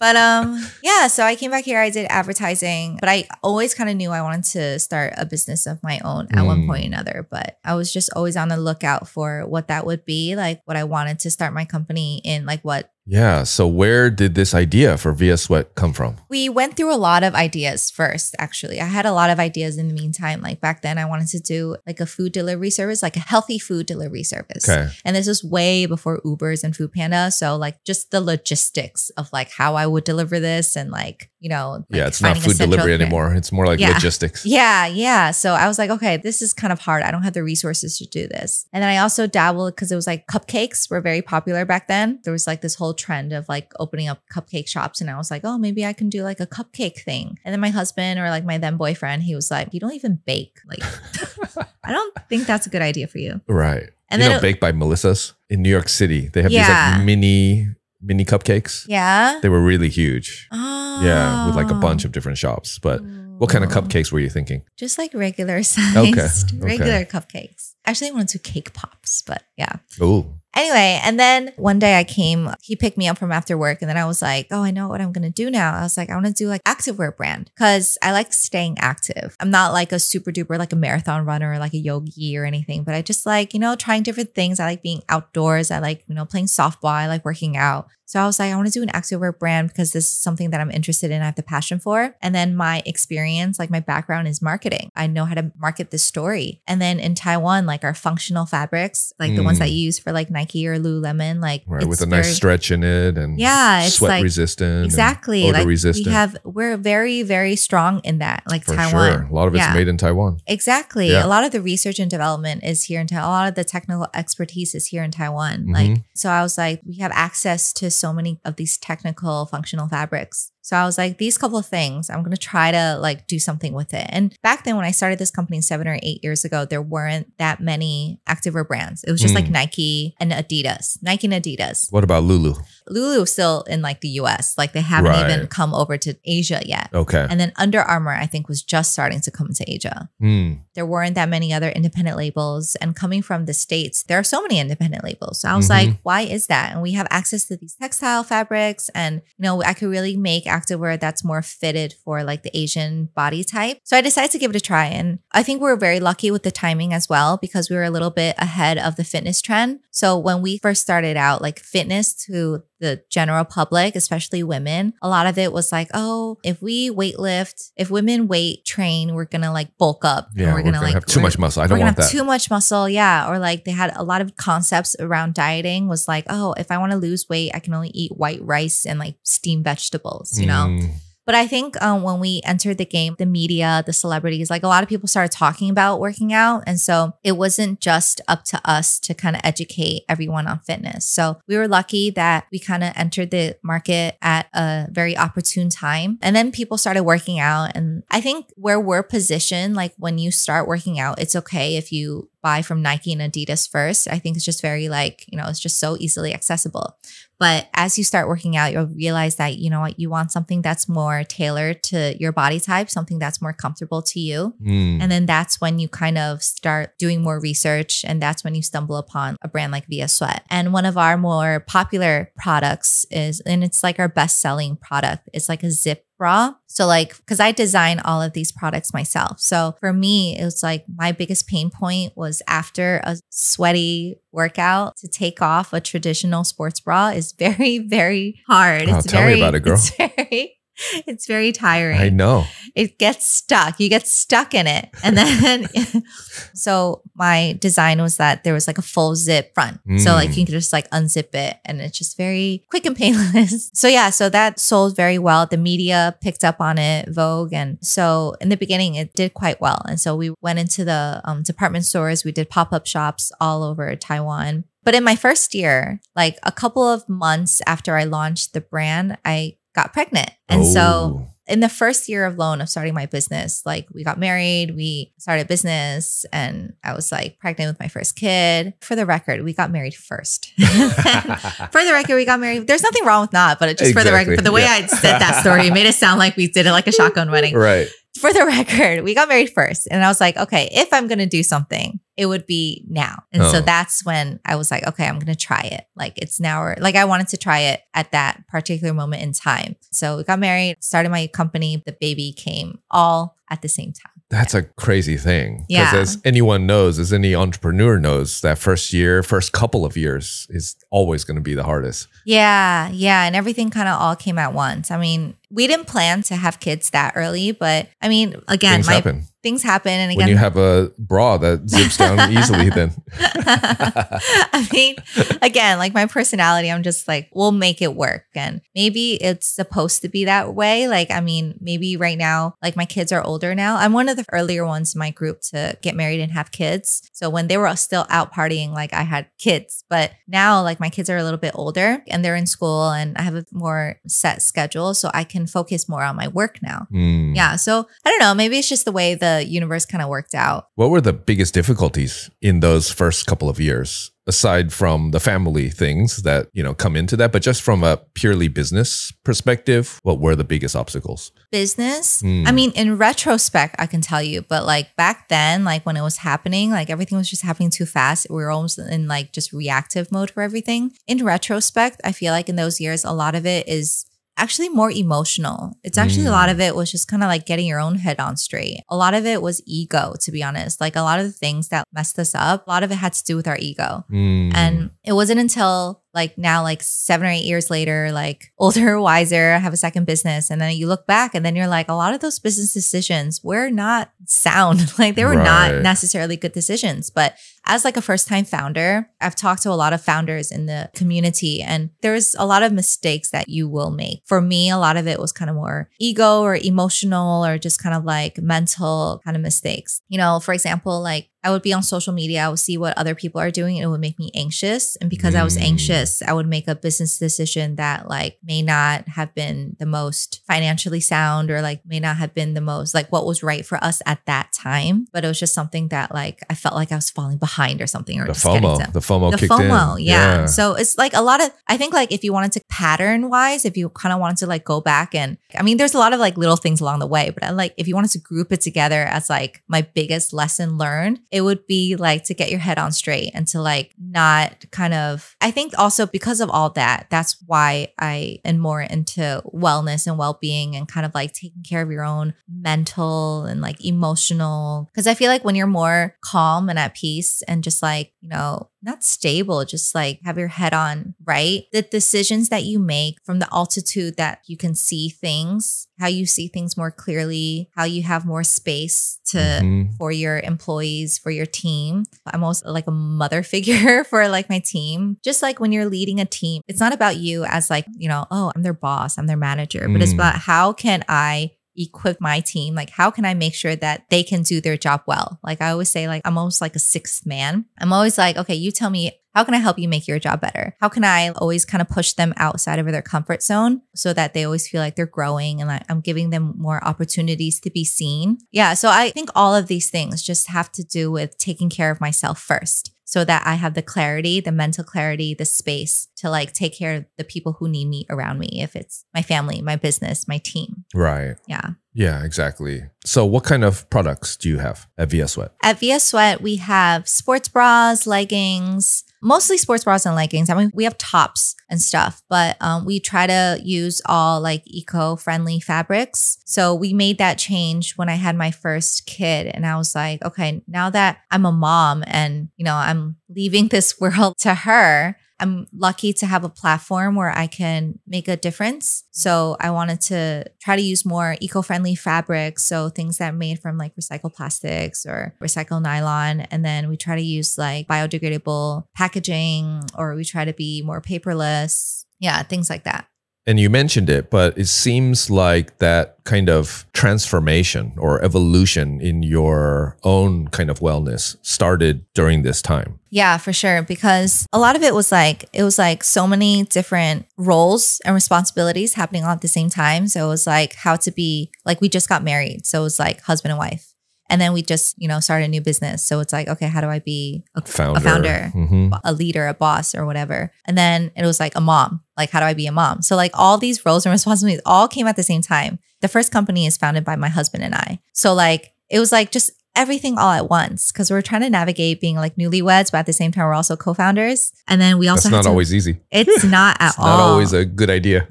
But um yeah, so I came back here, I did advertising, but I always kind of knew I wanted to start a business of my own at one Mm. point or another, but I was just always on the lookout for what that would be, like what I wanted to start my company in, like what Yeah. So where did this idea for VIASWEAT come from? we went through a lot of ideas first actually i had a lot of ideas in the meantime like back then i wanted to do like a food delivery service like a healthy food delivery service Okay. and this was way before ubers and food panda so like just the logistics of like how i would deliver this and like you know like yeah, it's not food delivery anymore. It's more like Yeah. logistics. Yeah, yeah. So I was like, okay, this is kind of hard. I don't have the resources to do this. And then I also dabbled because it was like cupcakes were very popular back then. There was like this whole trend of like opening up cupcake shops. And I was like, oh, maybe I can do like a cupcake thing. And then my husband or like my then boyfriend, he was like, you don't even bake. Like, I don't think that's a good idea for you. Right. And you then know, it- Baked by Melissa's in New York City. They have these like mini mini cupcakes. Yeah. They were really huge. Oh. Yeah, with like a oh. bunch of different shops. But what kind of Oh. cupcakes were you thinking? Just like regular sized, okay. regular cupcakes. Actually, I wanted to cake pops, but yeah. Oh, Anyway, and then one day I came, he picked me up from after work, and then I was like, oh, I know what I'm gonna do now. I was like, I wanna do like activewear brand because I like staying active. I'm not like a super duper like a marathon runner or like a yogi or anything, but I just like, you know, trying different things. I like being outdoors. I like, you know, playing softball. I like working out. So I was like, I want to do an activewear brand because this is something that I'm interested in. I have the passion for. And then my experience, like my background is marketing. I know how to market this story. And then in Taiwan, like our functional fabrics, like the ones Mm. that you use for like Nike or Lululemon, like right. With a nice very- stretch in it and Yeah, it's sweat like- resistant. Exactly. Odor Like resistant. we have, we're very, very strong in that, like for Taiwan. sure. A lot of it's Yeah. made in Taiwan. Exactly. Yeah. A lot of the research and development is here in Taiwan. A lot of the technical expertise is here in Taiwan. Mhm. Like, so I was like, we have access to so many of these technical functional fabrics. So I was like, these couple of things, I'm gonna try to like do something with it. And back then when I started this company seven or eight years ago, there weren't that many activewear brands. It was just like Mm. Nike and Adidas. Nike and Adidas. What about Lulu? Lulu is still in like the US. Like they haven't Right. even come over to Asia yet. Okay. And then Under Armour, I think, was just starting to come to Asia Hmm. there weren't that many other independent labels. And coming from the States, there are so many independent labels. So I was Mhm. like, why is that? And we have access to these textile fabrics. And, you know, I could really make activewear that's more fitted for like the Asian body type. So I decided to give it a try. And I think we were very lucky with the timing as well because we were a little bit ahead of the fitness trend. So when we first started out, like fitness to the general public, especially women, a lot of it was like, oh, if we weight lift, if women weight train, we're gonna like bulk up. Yeah, we're, gonna, like have too much muscle. I we're don't gonna want have that. too much muscle, yeah. Or like they had a lot of concepts around dieting was like, oh, if I want to lose weight, I can only eat white rice and like steamed vegetables, you know? Mm. But I think um, when we entered the game, the media, the celebrities, like a lot of people started talking about working out. And so it wasn't just up to us to kind of educate everyone on fitness. So we were lucky that we kind of entered the market at a very opportune time. And then people started working out. And I think where we're positioned, like when you start working out, it's okay if you buy from Nike and Adidas first. I think it's just very like, you know, it's just so easily accessible. But as you start working out, you'll realize that, you know what, you want something that's more tailored to your body type, something that's more comfortable to you. Mm. And then that's when you kind of start doing more research. And that's when you stumble upon a brand like VIASWEAT. And one of our more popular products is, and it's like our best selling product, it's like a zip bra. So like cuz I design all of these products myself. So for me it was like my biggest pain point was after a sweaty workout to take off a traditional sports bra is very very hard. Oh, it's tell me about it, girl. It's very it's very tiring I know. it gets stuck. You get stuck in it. And then, so my design was that there was like a full zip front. So, like, Mm. you can just like unzip it and it's just very quick and painless. So, yeah, so that sold very well. The media picked up on it, Vogue. And so, in the beginning, it did quite well. And so, we went into the um, department stores, we did pop up shops all over Taiwan. But in my first year, like a couple of months after I launched the brand, I got pregnant. And so, Oh. in the first year of loan of starting my business, like we got married, we started business, and I was like pregnant with my first kid. For the record, we got married first. for the record, we got married. There's nothing wrong with not, but it just for the record, but the way yeah. I said that story it made it sound like we did it like a shotgun wedding right. for the record, we got married first. And I was like, okay, if I'm going to do something, it would be now. And so Oh. that's when I was like, okay, I'm going to try it. Like it's now or like I wanted to try it at that particular moment in time. So we got married, started my company. The baby came all at the same time. That's a crazy thing. Yeah. as anyone knows, as any entrepreneur knows, that first year, first couple of years is always going to be the hardest. Yeah, yeah. And everything kind of all came at once. I mean, we didn't plan to have kids that early, but I mean, again, Things my happen. things happen. And when again, you have a bra that zips down easily, then I mean, again, like my personality, I'm just like, we'll make it work. And maybe it's supposed to be that way. Like, I mean, maybe right now, like my kids are older now. I'm one of the earlier ones in my group to get married and have kids. So when they were still out partying, like I had kids. But now, like my kids are a little bit older and they're in school and I have a more set schedule. So I can focus more on my work now. Hmm. Yeah. So I don't know. Maybe it's just the way the universe kind of worked out. What were the biggest difficulties in those first couple of years? Aside from the family things that, you know, come into that, but just from a purely business perspective, what were the biggest obstacles? business. Hmm. I mean, in retrospect, I can tell you, but like back then, like when it was happening, like everything was just happening too fast. We were almost in like just reactive mode for everything. In retrospect, I feel like in those years, a lot of it is actually more emotional. It's actually a lot of it was just kind of like getting your own head on straight. A lot of it was ego, to be honest. Like a lot of the things that messed us up, a lot of it had to do with our ego. Hmm. And it wasn't until like now, like seven or eight years later, like older, wiser, have a second business. And then you look back and then you're like, a lot of those business decisions were not sound. like they were Right. not necessarily good decisions. But as like a first time founder, I've talked to a lot of founders in the community and there's a lot of mistakes that you will make. For me, a lot of it was kind of more ego or emotional or just kind of like mental kind of mistakes. You know, for example, like I would be on social media, I would see what other people are doing, and it would make me anxious. And because I was Mm. anxious, I would make a business decision that like may not have been the most financially sound or like may not have been the most like what was right for us at that time. But it was just something that like I felt like I was falling behind or something or the just FOMO, the FOMO the kicked FOMO, in. yeah. So it's like a lot of I think like if you wanted to pattern wise, if you kind of wanted to like go back and I mean there's a lot of like little things along the way, but I like if you wanted to group it together as like my biggest lesson learned, it would be like to get your head on straight and to like not kind of I think also because of all that, that's why I am more into wellness and well-being and kind of like taking care of your own mental and like emotional because I feel like when you're more calm and at peace and just like, you know, not stable, just like have your head on, right? The decisions that you make from the altitude that you can see things, how you see things more clearly, how you have more space to Mhm. for your employees, for your team. I'm also like a mother figure for like my team. Just like when you're leading a team, it's not about you as like, you know, oh, I'm their boss, I'm their manager, but it's Mm. about how can I equip my team? Like, how can I make sure that they can do their job well? Like, I always say, like, I'm almost like a sixth man. I'm always like, okay, you tell me, how can I help you make your job better? How can I always kind of push them outside of their comfort zone so that they always feel like they're growing and like I'm giving them more opportunities to be seen? Yeah. So I think all of these things just have to do with taking care of myself first so that I have the clarity, the mental clarity, the space to like take care of the people who need me around me. If it's my family, my business, my team. Right. Yeah. Yeah, exactly. So, what kind of products do you have at VIASWEAT? At VIASWEAT, we have sports bras, leggings, mostly sports bras and leggings. I mean, we have tops and stuff, but um, we try to use all like eco friendly fabrics. So we made that change when I had my first kid. And I was like, okay, now that I'm a mom and, you know, I'm leaving this world to her, I'm lucky to have a platform where I can make a difference. So I wanted to try to use more eco-friendly fabrics, so things that made from like recycled plastics or recycled nylon, and then we try to use like biodegradable packaging, or we try to be more paperless. Yeah, things like that. And you mentioned it, but it seems like that kind of transformation or evolution in your own kind of wellness started during this time. Yeah, for sure. Because a lot of it was like, it was like so many different roles and responsibilities happening all at the same time. So it was like how to be, like, we just got married. So it was like husband and wife. And then we just, you know, started a new business. So it's like, okay, how do I be a, Founder. a founder, Mhm. a leader, a boss, or whatever? And then it was like a mom. Like, how do I be a mom? So, like, all these roles and responsibilities all came at the same time. The first company is founded by my husband and I. So, like, it was like just everything all at once because we're trying to navigate being like newlyweds, but at the same time, we're also co founders. And then we also That's not to- always easy. it's not at It's all. not always a good idea.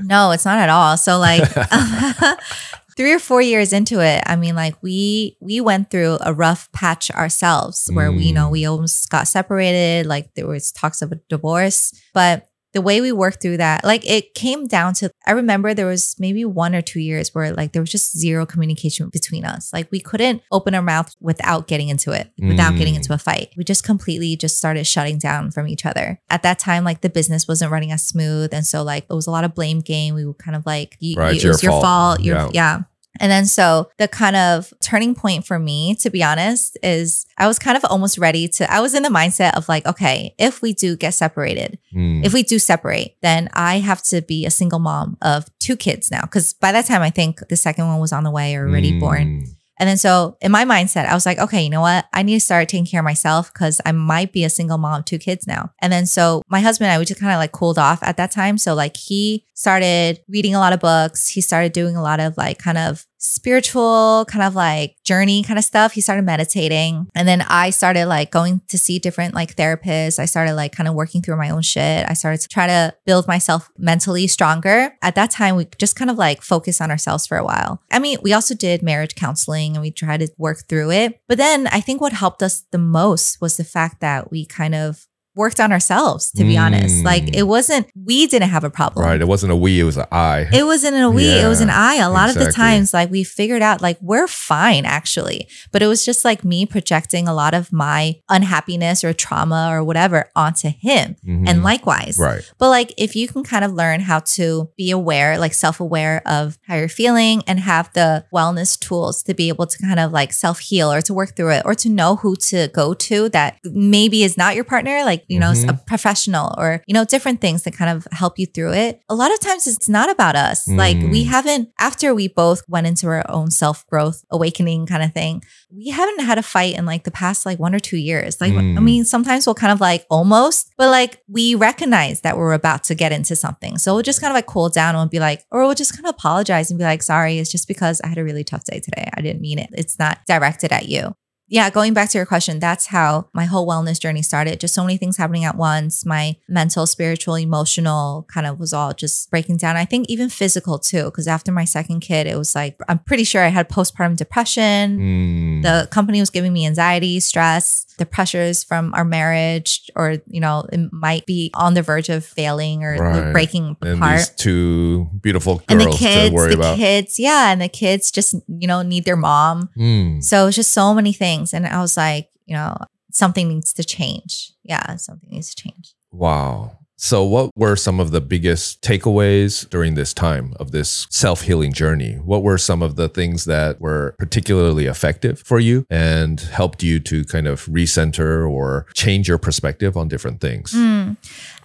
No, it's not at all. So like three or four years into it, I mean, like we we went through a rough patch ourselves where we you know Mm. we almost got separated. Like there was talks of a divorce, but the way we worked through that, like it came down to I remember there was maybe one or two years where like there was just zero communication between us. Like we couldn't open our mouth without getting into it, without getting Mm. into a fight. We just completely just started shutting down from each other. At that time, like the business wasn't running as smooth. And so like it was a lot of blame game. We were kind of like, you, Right, you- it's it was your your fault. fault. Your, Yeah. yeah. And then so the kind of turning point for me, to be honest, is I was kind of almost ready to, I was in the mindset of like, okay, if we do get separated, Mm. if we do separate, then I have to be a single mom of two kids now. Cause by that time, I think the second one was on the way or already born. And then so in my mindset, I was like, okay, you know what? I need to start taking care of myself because I might be a single mom of two kids now. And then so my husband and I, we just kind of like cooled off at that time. So like he started reading a lot of books. He started doing a lot of like kind of spiritual kind of like journey kind of stuff. He started meditating. And then I started like going to see different like therapists. I started like kind of working through my own shit. I started to try to build myself mentally stronger. At that time, we just kind of like focus on ourselves for a while. I mean, we also did marriage counseling and we tried to work through it. But then I think what helped us the most was the fact that we kind of worked on ourselves, to be honest. Mm. Like it wasn't, we didn't have a problem. Right. It wasn't a we, it was an I. It wasn't a we, it was an I. A lot of the times, like we figured out, like we're fine actually. But it was just like me projecting a lot of my unhappiness or trauma or whatever onto him. Mhm. And likewise. right. But like if you can kind of learn how to be aware, like self-aware of how you're feeling and have the wellness tools to be able to kind of like self-heal or to work through it or to know who to go to that maybe is not your partner, like, you know, Mhm. a professional or, you know, different things that kind of help you through it. A lot of times it's not about us. Like we Mm. haven't after we both went into our own self-growth awakening kind of thing, we haven't had a fight in like the past like one or two years. Like, I Mm. mean, sometimes we'll kind of like almost, but like we recognize that we're about to get into something. So we'll just kind of like cool down and be like, or we'll just kind of apologize and be like, sorry, it's just because I had a really tough day today. I didn't mean it. It's not directed at you. Yeah, going back to your question, that's how my whole wellness journey started. Just so many things happening at once. My mental, spiritual, emotional kind of was all just breaking down. I think even physical too, because after my second kid, it was like, I'm pretty sure I had postpartum depression. Mm. The company was giving me anxiety, stress. The pressures from our marriage, or, you know, it might be on the verge of failing or Right. breaking And apart these two beautiful girls and the kids, to worry the about. kids, yeah, and the kids just you know need their mom. Mm. So it's just so many things, and I was like, you know, something needs to change. Yeah, something needs to change. Wow. So, what were some of the biggest takeaways during this time of this self healing journey? What were some of the things that were particularly effective for you and helped you to kind of recenter or change your perspective on different things? Mm.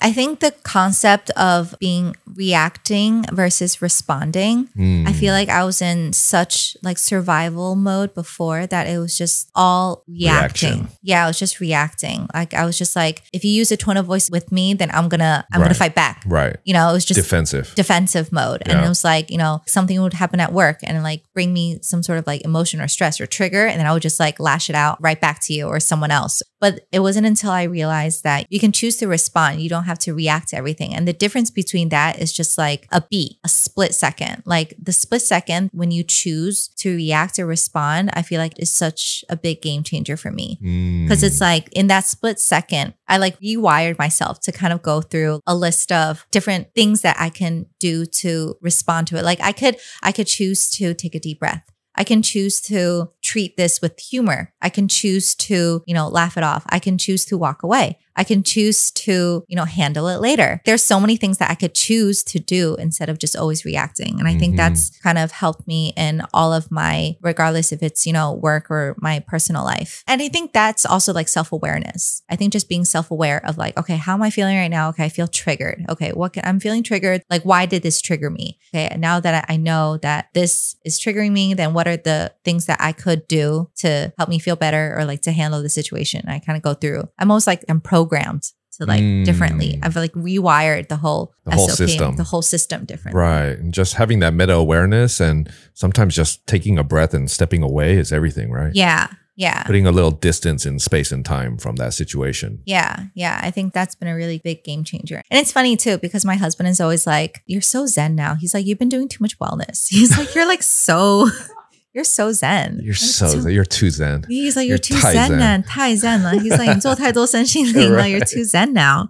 I think the concept of being reacting versus responding. Mm. I feel like I was in such like survival mode before that it was just all reacting. Reaction. Yeah, I was just reacting. Like I was just like, if you use a tone of voice with me, then I'm gonna I'm gonna fight back. Right. You know, it was just Defensive. defensive mode. And it was like, you know, something would happen at work and like bring me some sort of like emotion or stress or trigger. And then I would just like lash it out right back to you or someone else. But it wasn't until I realized that you can choose to respond. You don't have to react to everything. And the difference between that is just like a beat, a split second. Like the split second when you choose to react or respond, I feel like is such a big game changer for me because it's mm. like in that split second i like rewired myself to kind of go through a list of different things that i can do to respond to it like i could i could choose to take a deep breath i can choose to treat this with humor. I can choose to you know laugh it off. I can choose to walk away i can choose to you know handle it later. There's so many things that i could choose to do instead of just always reacting. And i think Mhm. that's kind of helped me in all of my regardless if it's you know work or my personal life. And i think that's also like self-awareness. I think just being self-aware of like okay how am i feeling right now? Okay i feel triggered. Okay what can i'm feeling triggered. Like why did this trigger me? Okay now that i I know that this is triggering me then what are the things that i could do to help me feel better or like to handle the situation? I kind of go through i'm almost like i'm programmed to like Mm. differently i've like rewired the whole The whole SOP, system. the whole system differently Right. And just having that meta awareness and sometimes just taking a breath and stepping away is everything, right? yeah yeah Putting a little distance in space and time from that situation. Yeah, yeah. I think that's been a really big game changer. And it's funny too, because my husband is always like, You're so zen now. He's like, You've been doing too much wellness. He's like, You're like so you're so zen. You're Like, so, you're too zen. He's like, you're You're too tai zen, zen." man. Tai zen. 了." He's like, 你做太多身心灵了, You're Right. too zen now.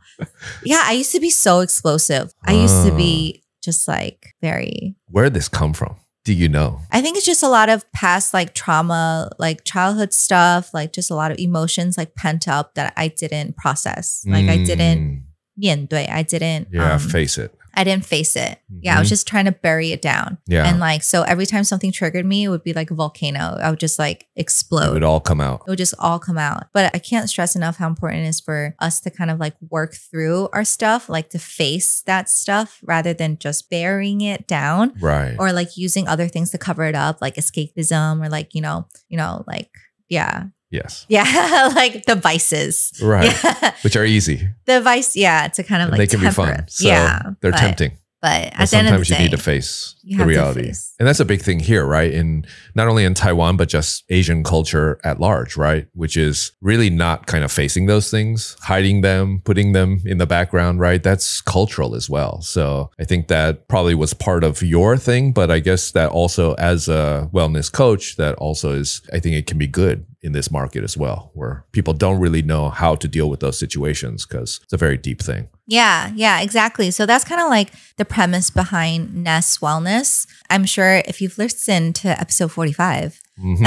Yeah, I used to be so explosive. I used to Ah. be just like very Where did this come from? Do you know? I think it's just a lot of past like trauma, like childhood stuff, like just a lot of emotions like pent up that I didn't process. Like I didn't Mm, 面对, I didn't Yeah, um, face it. I didn't face it. Yeah, I was Mhm. just trying to bury it down. Yeah. And like so every time something triggered me, it would be like a volcano. I would just like explode. it would all come out. it would just all come out. But I can't stress enough how important it is for us to kind of like work through our stuff, like to face that stuff rather than just burying it down Right. or like using other things to cover it up, like escapism or like, you know, you know, like yeah. Yes. Yeah, like the vices. Right. Yeah. Which are easy. The vice, yeah, to kind of like they can be fun. So yeah. they're but, tempting. But But at the end of the sometimes you day, need to face the reality. face. And that's a big thing here, right? In not only in Taiwan, but just Asian culture at large, right? Which is really not kind of facing those things, hiding them, putting them in the background, right? That's cultural as well. So I think that probably was part of your thing, but I guess that also as a wellness coach, that also is, I think it can be good in this market as well, where people don't really know how to deal with those situations because it's a very deep thing. Yeah, yeah, exactly. So that's kind of like the premise behind Ness Wellness. I'm sure if you've listened to episode 45, Mhm.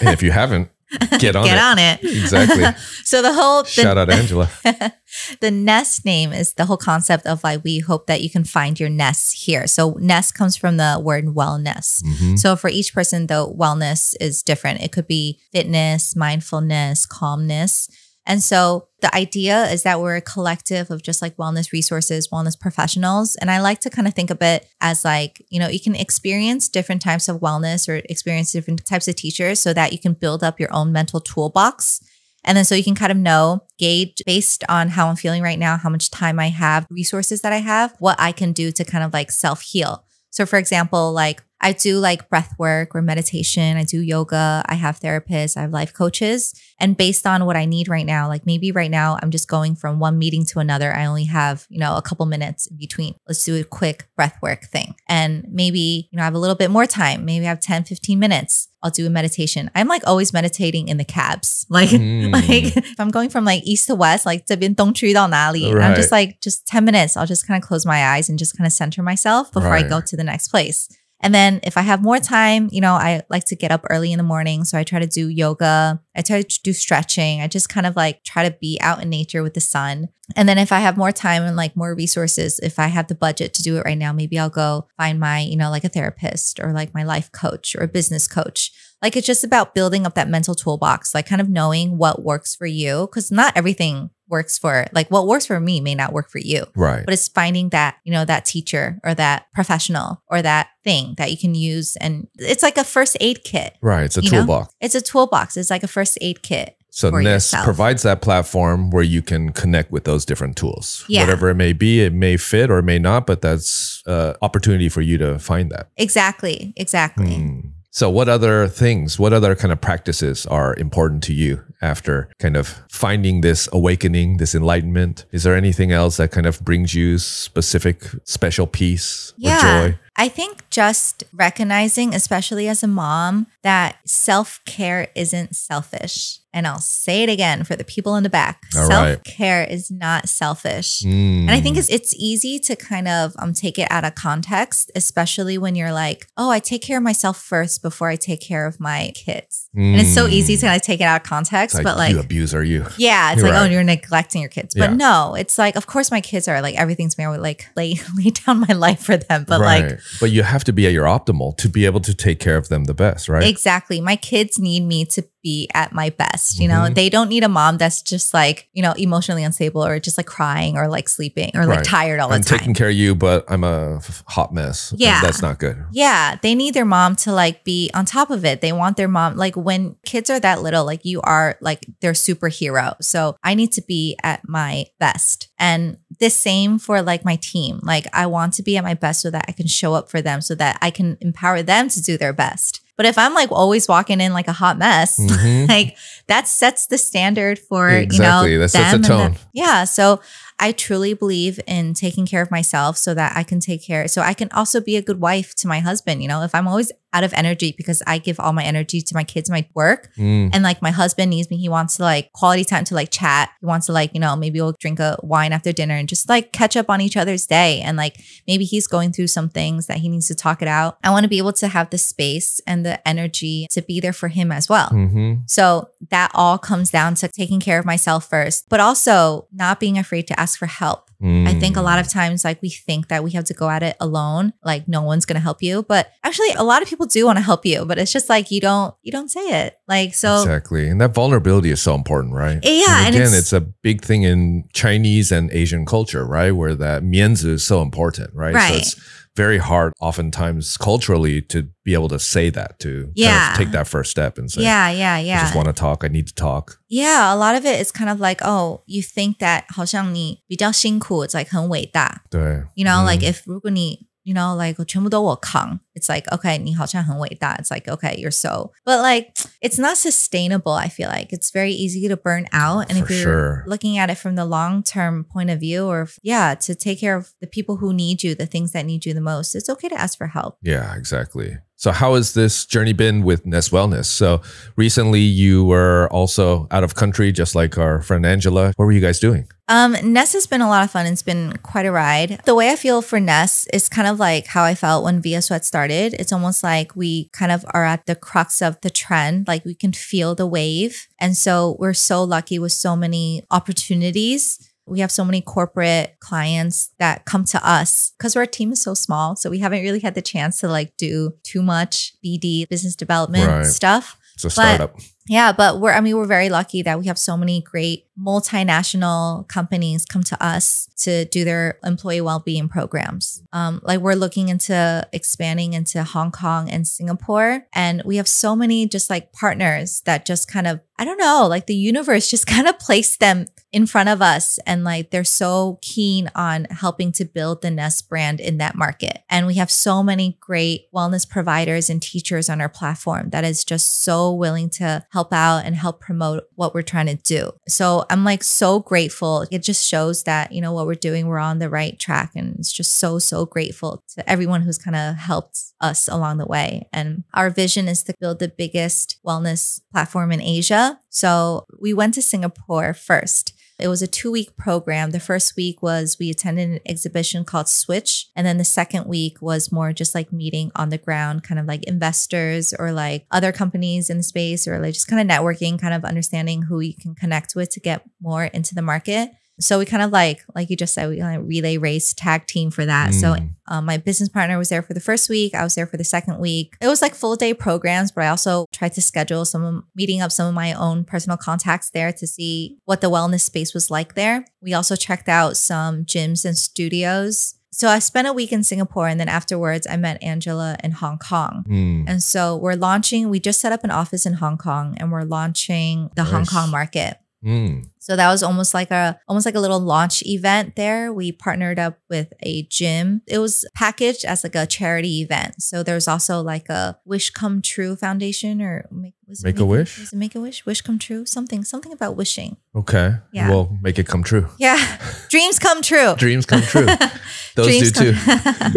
and if you haven't, get on get it. on it. Exactly. so the whole the, Shout out Angela. the Ness name is the whole concept of like we hope that you can find your nest here. So Ness comes from the word wellness. Mhm. So for each person, the wellness is different. It could be fitness, mindfulness, calmness. And so the idea is that we're a collective of just like wellness resources, wellness professionals. And I like to kind of think of it as like, you know, you can experience different types of wellness or experience different types of teachers so that you can build up your own mental toolbox. And then so you can kind of know, gauge based on how I'm feeling right now, how much time I have, resources that I have, what I can do to kind of like self heal. So, for example, like I do like breath work or meditation. I do yoga. I have therapists. I have life coaches. And based on what I need right now, like maybe right now I'm just going from one meeting to another. I only have, you know, a couple minutes in between. Let's do a quick breath work thing. And maybe, you know, I have a little bit more time. Maybe I have 10, 15 minutes. I'll do a meditation. I'm like always meditating in the cabs. Like, Mm. like if I'm going from like east to west, like 这边东区到哪里, and I'm Right. just like just 10 minutes. I'll just kind of close my eyes and just kind of center myself before I Right. go to the next place. And then if I have more time, you know, I like to get up early in the morning. So I try to do yoga. I try to do stretching. I just kind of like try to be out in nature with the sun. And then if I have more time and like more resources, if I have the budget to do it right now, maybe I'll go find my, you know, like a therapist or like my life coach or a business coach. Like it's just about building up that mental toolbox, like kind of knowing what works for you. Cause not everything works for like what works for me may not work for you Right. but it's finding that you know that teacher or that professional or that thing that you can use and it's like a first aid kit Right. It's a know? toolbox. it's a toolbox it's like a first aid kit So Ness yourself. provides that platform where you can connect with those different tools. Yeah. Whatever it may be, it may fit or it may not, but that's uh, opportunity for you to find that. exactly exactly Hmm. So, what other things, what other kind of practices are important to you after kind of finding this awakening, this enlightenment? Is there anything else that kind of brings you specific, special peace or joy? I think just recognizing, especially as a mom, that self care isn't selfish. And I'll say it again for the people in the back. All right. Self care is not selfish. Mm. And I think it's it's easy to kind of um take it out of context, especially when you're like, oh, I take care of myself first before I take care of my kids. And it's so easy to kind of take it out of context, Mm. It's but like you abuser, you. yeah, it's You're like, right. oh, you're neglecting your kids. But Yeah. no, it's like, of course, my kids are like everything's me. I would like lay lay down my life for them. But like right. But you have to be at your optimal to be able to take care of them the best, right? Exactly. My kids need me to be at my best. You know, Mhm. they don't need a mom that's just like, you know, emotionally unstable or just like crying or like sleeping or like Right. tired all I'm the time. taking care of you, but I'm a hot mess. Yeah. That's not good. Yeah, they need their mom to like be on top of it. They want their mom like when kids are that little, like you are like their superhero. So I need to be at my best. And the same for like my team. Like I want to be at my best so that I can show up for them so that I can empower them to do their best. But if I'm like always walking in like a hot mess, Mhm. like that sets the standard for Exactly. you know That sets a tone. the- yeah so i truly believe in taking care of myself so that i can take care so i can also be a good wife to my husband you know if i'm always out of energy because i give all my energy to my kids my work Mm. and like my husband needs me he wants to like quality time to like chat he wants to like you know maybe we'll drink a wine after dinner and just like catch up on each other's day and like maybe he's going through some things that he needs to talk it out i want to be able to have the space and the energy to be there for him as well Mhm. so that all comes down to taking care of myself first, but also not being afraid to ask for help. I think a Mm. lot of times, like we think that we have to go at it alone, like no one's gonna help you. But actually, a lot of people do want to help you, but it's just like you don't, you don't say it. Like so, exactly. And that vulnerability is so important, right? Yeah, and again, it's- it's, a big thing in Chinese and Asian culture, right? Where that mianzi is so important, right? So Right. it's very hard, oftentimes culturally, to be able to say that, to kind Yeah. of take that first step and say, yeah, yeah, I yeah, just want to talk. I need to talk. yeah. A lot of it is kind of like, oh, you think that 好像你比较辛苦, it's like 很伟大。对 You know, 嗯 like if 如果你 you know, like 全部都我扛, it's like, okay, 你好像很伟大. It's like, okay, you're so, but like, it's not sustainable. I feel like it's very easy to burn out. And if For you're sure. looking at it from the long term point of view, or if- yeah, to take care of the people who need you, the things that need you the most, it's okay to ask for help. Yeah, exactly. So, how has this journey been with Ness Wellness? So, recently you were also out of country, just like our friend Angela. What were you guys doing? Um, Ness has been a lot of fun. It's been quite a ride. The way I feel for Ness is kind of like how I felt when VIASWEAT started. It's almost like we kind of are at the crux of the trend. Like we can feel the wave. And so we're so lucky with so many opportunities. We have so many corporate clients that come to us because our team is so small. So we haven't really had the chance to like do too much BD business development Right. stuff. It's a startup. Yeah, but we're I mean we're very lucky that we have so many great multinational companies come to us to do their employee well-being programs. Um, like we're looking into expanding into Hong Kong and Singapore, and we have so many just like partners that just kind of I don't know, like the universe just kind of placed them in front of us and like they're so keen on helping to build the Ness brand in that market. And we have so many great wellness providers and teachers on our platform that is just so willing to help out and help promote what we're trying to do. So I'm like so grateful. It just shows that, you know, what we're doing, we're on the right track. And it's just so, so grateful to everyone who's kind of helped us along the way. And our vision is to build the biggest wellness platform in Asia. So we went to Singapore first. It was a two week program. The first week was we attended an exhibition called Switch. And then the second week was more just like meeting on the ground, kind of like investors or like other companies in the space or like just kind of networking, kind of understanding who you can connect with to get more into the market. So we kind of like, like you just said, we like relay race tag team for that. So Mm. um, my business partner was there for the first week. I was there for the second week. It was like full day programs, but I also tried to schedule some meeting up some of my own personal contacts there to see what the wellness space was like there. We also checked out some gyms and studios. So I spent a week in Singapore and then afterwards I met Angela in Hong Kong. Mm. And so we're launching, we just set up an office in Hong Kong and we're launching the Hong Kong market. Mm. So that was almost like a almost like a little launch event there. We partnered up with a gym. It was packaged as like a charity event. So there's also like a Wish Come True Foundation or make, was it Make-A-Wish? Was it Make a Wish? Wish Come True? Something something about wishing. Okay. Yeah. Well, make it come true. Yeah, dreams come true. Dreams come true. Those Dreams do too. come,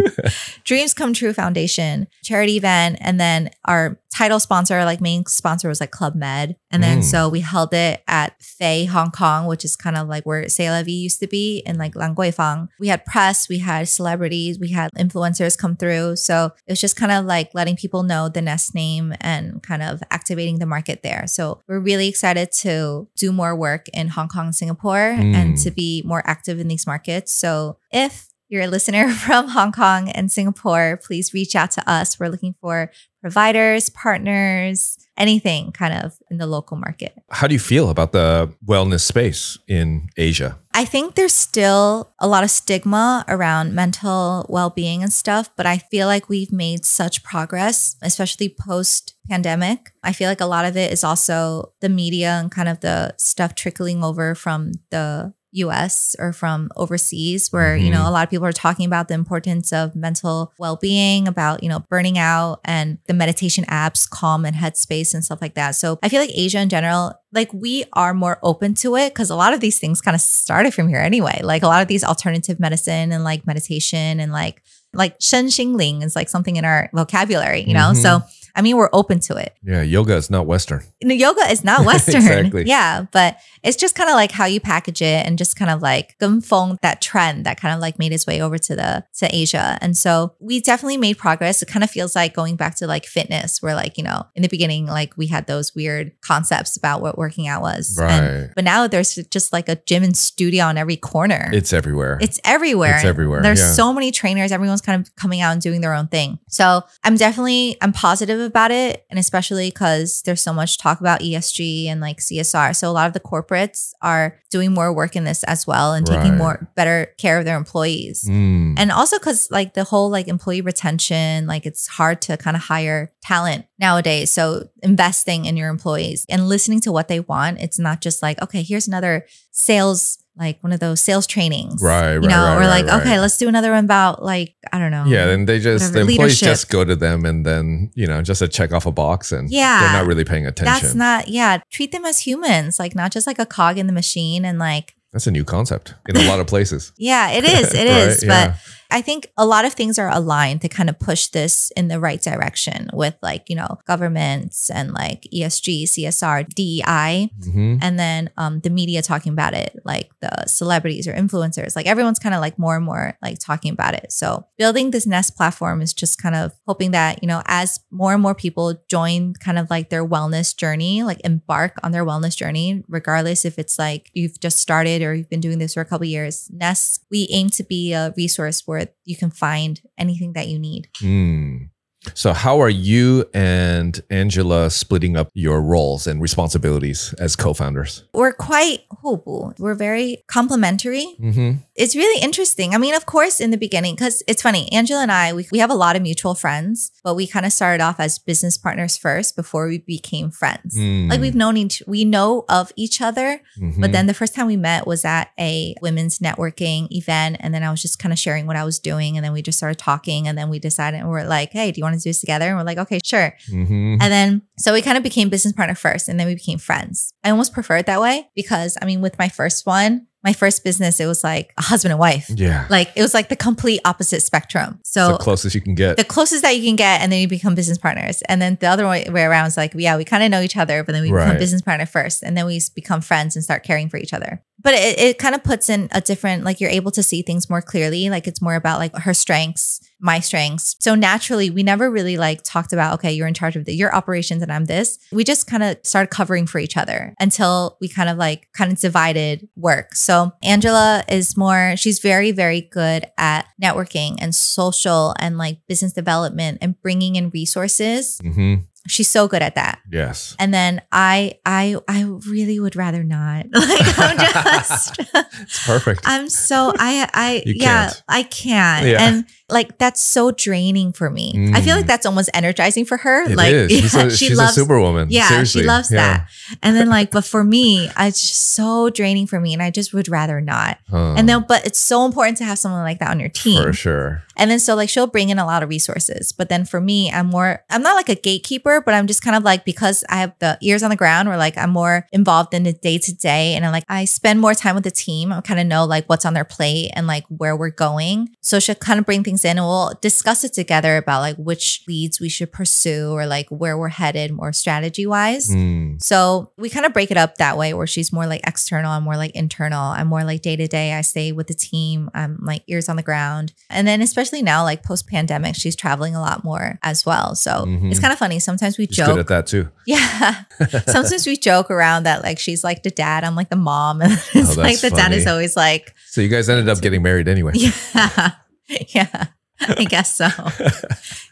Dreams Come True Foundation charity event, and then our title sponsor, like main sponsor, was like Club Med, and then Mm. so we held it at Fei Hong Kong, which is kind of like where C'est La Vie used to be, in like Lang Gui We had press, we had celebrities, we had influencers come through, so it was just kind of like letting people know the Ness name and kind of activating the market there. So we're really excited to do more work in Hong Kong, and Singapore, and Mm. to be more active in these markets. So if you're a listener from Hong Kong and Singapore, please reach out to us. We're looking for providers, partners, anything kind of in the local market. How do you feel about the wellness space in Asia? I think there's still a lot of stigma around mental well being and stuff, but I feel like we've made such progress, especially post pandemic. I feel like a lot of it is also the media and kind of the stuff trickling over from the US or from overseas, where, you know, a lot of people are talking about the importance of mental well being, about, you know, burning out and the meditation apps, Calm and Headspace and stuff like that. So I feel like Asia in general, like we are more open to it because a lot of these things kind of started from here anyway. Like a lot of these alternative medicine and like meditation and like like shen xing ling is like something in our vocabulary, you know? Mhm. So I mean, we're open to it. Yeah, yoga is not Western. Know, yoga is not Western. Exactly. Yeah, but it's just kind of like how you package it and just kind of like gumfeng that trend that kind of like made its way over to the to Asia. And so we definitely made progress. It kind of feels like going back to like fitness, where like, you know, in the beginning, like we had those weird concepts about what working out was. And- Right. but now there's just like a gym and studio on every corner. It's everywhere. It's everywhere. It's everywhere, There's yeah. so many trainers. Everyone's kind of coming out and doing their own thing. So I'm definitely I'm positive about it, and especially because there's so much talk about ESG and like CSR. So a lot of the corporates are doing more work in this as well and taking more better care of their employees. Mm. And also because like the whole like employee retention, like it's hard to kind of hire talent nowadays. So investing in your employees and listening to what they want. It's not just like, okay, here's another sales, like one of those sales trainings. Right, You right, know, right, or like, right, okay, let's do another one about like, I don't know. yeah, and they just whatever, the employees leadership. just go to them and then you know just to check off a box and Yeah. they're not really paying attention. That's not, yeah, treat them as humans, like not just like a cog in the machine and like, That's a new concept in a lot of places. Yeah, it is. It Right? is. Yeah. I think a lot of things are aligned to kind of push this in the right direction with like, you know, governments and like ESG, CSR, DEI, hmm and then um, the media talking about it, like the celebrities or influencers. Like everyone's kind of like more and more like talking about it. So building this Ness platform is just kind of hoping that, you know, as more and more people join kind of like their wellness journey, like embark on their wellness journey, regardless if it's like you've just started or you've been doing this for a couple of years. Ness, we aim to be a resource where you can find anything that you need. Mm. So, how are you and Angela splitting up your roles and responsibilities as co founders? We're quite 互补. We're very complementary. Mm-hmm. It's really interesting. I mean, of course, in the beginning, because it's funny, Angela and I, we, we have a lot of mutual friends, but we kind of started off as business partners first before we became friends. Mm. Like we've known each, we know of each other, Mhm. but then the first time we met was at a women's networking event. And then I was just kind of sharing what I was doing. And then we just started talking. And then we decided, and we're like, hey, do you want to do this together? And we're like, okay, sure. Mhm. And then, so we kind of became business partner first, and then we became friends. I almost prefer it that way because, I mean, with my first one, my first business, it was like a husband and wife. yeah. Like it was like the complete opposite spectrum. It's So the closest you can get. the closest that you can get, and then you become business partners. And then the other way around is like, yeah, we kind of know each other, but then we become business partner first, and then we become friends and start caring for each other. But it, it kind of puts in a different, like you're able to see things more clearly. Like it's more about like her strengths, my strengths. So naturally, we never really like talked about, okay, you're in charge of the, your operations and I'm this. We just kind of started covering for each other until we kind of like kind of divided work. So Angela is more, she's very, very good at networking and social and like business development and bringing in resources. hmm She's so good at that. Yes. And then I, I, I really would rather not. Like I'm just, It's perfect. I'm so I I You yeah can't. I can't Yeah. and like that's so draining for me. I feel Mm. like that's almost energizing for her. It like is. She's, a, she she's loves superwoman. yeah Seriously. she loves Yeah. that. And then like but for me it's just so draining for me and I just would rather not. Huh. And then but it's so important to have someone like that on your team. for sure. And then so like she'll bring in a lot of resources. But then for me, I'm more I'm not like a gatekeeper, but I'm just kind of like because I have the ears on the ground where like I'm more involved in the day to day and I'm like I spend more time with the team. I kind of know like what's on their plate and like where we're going. So she'll kind of bring things in and we'll discuss it together about like which leads we should pursue or like where we're headed more strategy wise. Mm. So we kind of break it up that way where she's more like external, I'm more like internal. I'm more like day to day. I stay with the team. I'm like ears on the ground. And then especially now, like post pandemic, she's traveling a lot more as well. So Mhm. it's kind of funny. Sometimes we She's good joke. at that too. Yeah. Sometimes we joke around that like she's like the dad, I'm like the mom. And it's Oh, like the dad is always like, So you guys ended up getting married anyway. yeah. Yeah. I guess so.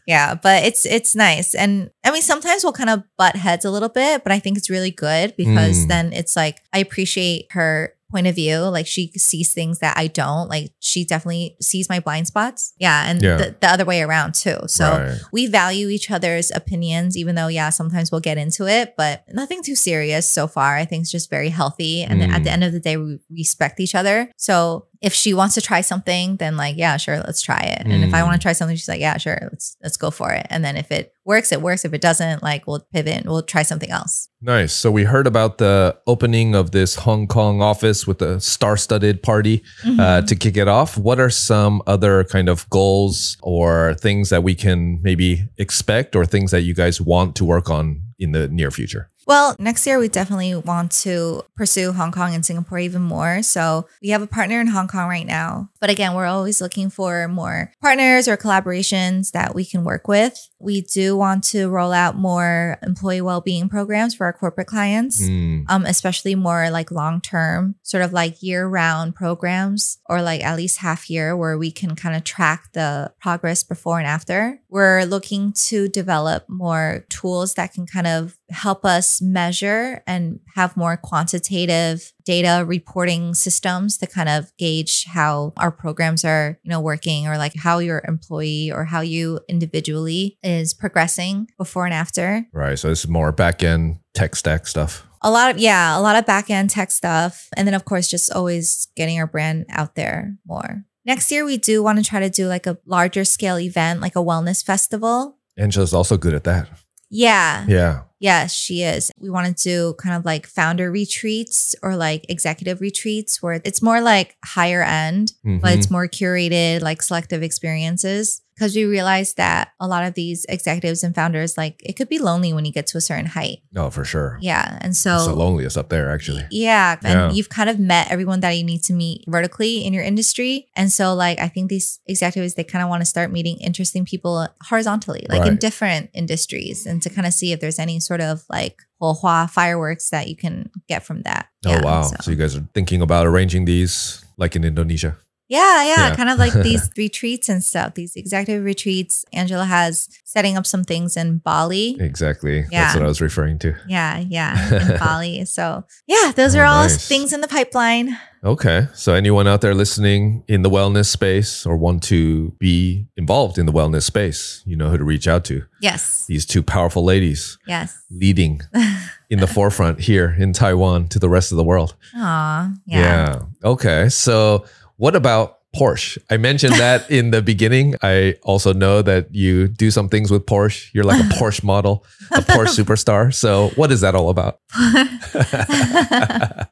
yeah, but it's it's nice. And I mean sometimes we'll kind of butt heads a little bit, but I think it's really good because Mm. then it's like I appreciate her point of view. Like she sees things that I don't. Like she definitely sees my blind spots. Yeah. And Yeah. The, the other way around too. So Right. we value each other's opinions, even though, yeah, sometimes we'll get into it, but nothing too serious so far. I think it's just very healthy. And then at the Mm. end of the day, we respect each other. So if she wants to try something, then like, yeah, sure, let's try it. And if I Mm. want to try something, she's like, yeah, sure, let's let's go for it. And then if it works, it works. If it doesn't, like we'll pivot and we'll try something else. Nice. So we heard about the opening of this Hong Kong office with a star-studded party uh, Mhm. to kick it off. What are some other kind of goals or things that we can maybe expect, or things that you guys want to work on in the near future? Well, next year we definitely want to pursue Hong Kong and Singapore even more. So we have a partner in Hong Kong right now. But again, we're always looking for more partners or collaborations that we can work with. We do want to roll out more employee well-being programs for our corporate clients. Mm, Um, especially more like long term, sort of like year round programs or like at least half year where we can kind of track the progress before and after. We're looking to develop more tools that can kind of help us measure and have more quantitative data reporting systems to kind of gauge how our programs are, you know, working or like how your employee or how you individually is progressing before and after. right. So this is more back-end tech stack stuff. A lot of yeah, a lot of back end tech stuff, and then of course just always getting our brand out there more. Next year we do want to try to do like a larger scale event, like a wellness festival. Angela's also good at that. Yeah, Yeah. Yes, she is. We want to do kind of like founder retreats or like executive retreats where it's more like higher end, but Mhm. it's more curated, like selective experiences. Because we realize that a lot of these executives and founders, like it could be lonely when you get to a certain height. No, for sure. Yeah. And so it's the loneliest up there, actually. Yeah. And Yeah. you've kind of met everyone that you need to meet vertically in your industry. And so, like, I think these executives, they kind of want to start meeting interesting people horizontally, like in different industries, and to kind of see if there's any sort of like Hua fireworks that you can get from that. Oh, Yeah, wow. so- So. you guys are thinking about arranging these like in Indonesia? Yeah, yeah, Yeah. kind of like these retreats and stuff. These executive retreats. Angela has setting up some things in Bali. Exactly. Yeah. That's what I was referring to. Yeah, yeah, in Bali. So yeah, those Oh, are all nice. things in the pipeline. Okay. So, anyone out there listening in the wellness space or want to be involved in the wellness space, you know who to reach out to. Yes, These two powerful ladies yes. leading in the forefront here in Taiwan to the rest of the world. Aw, yeah. Okay. So, what about Porsche? I mentioned that in the beginning. I also know that you do some things with Porsche. You're like a Porsche model, a Porsche superstar. So, what is that all about?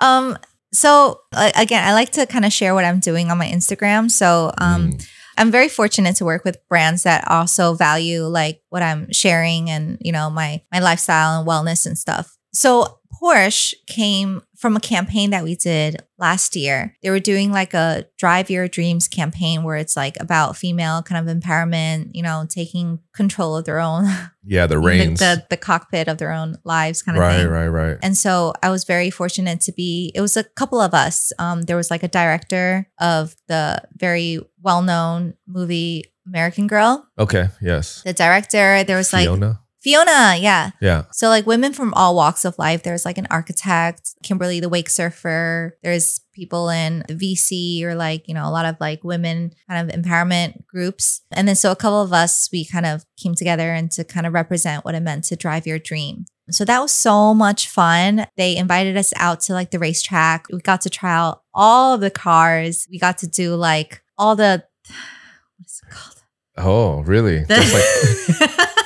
Um. So uh, again, I like to kind of share what I'm doing on my Instagram. So um, Mm. I'm very fortunate to work with brands that also value like what I'm sharing and you know my my lifestyle and wellness and stuff. So Porsche came from a campaign that we did last year. They were doing like a Drive Your Dreams campaign where it's like about female kind of empowerment, you know, taking control of their own Yeah, the the, reins. the, the cockpit of their own lives kind of right, thing. Right, right, right. And so I was very fortunate to be, it was a couple of us. Um, there was like a director of the very well known movie American Girl. Okay. Yes. The director, there was like Fiona. Fiona, yeah. Yeah. So like women from all walks of life. There's like an architect, Kimberly the wake surfer. There's people in the VC or like, you know, a lot of like women kind of empowerment groups. And then so a couple of us, we kind of came together and to kind of represent what it meant to drive your dream. So that was so much fun. They invited us out to like the racetrack. We got to try out all of the cars. We got to do like all the what's it called? Oh, really? Just like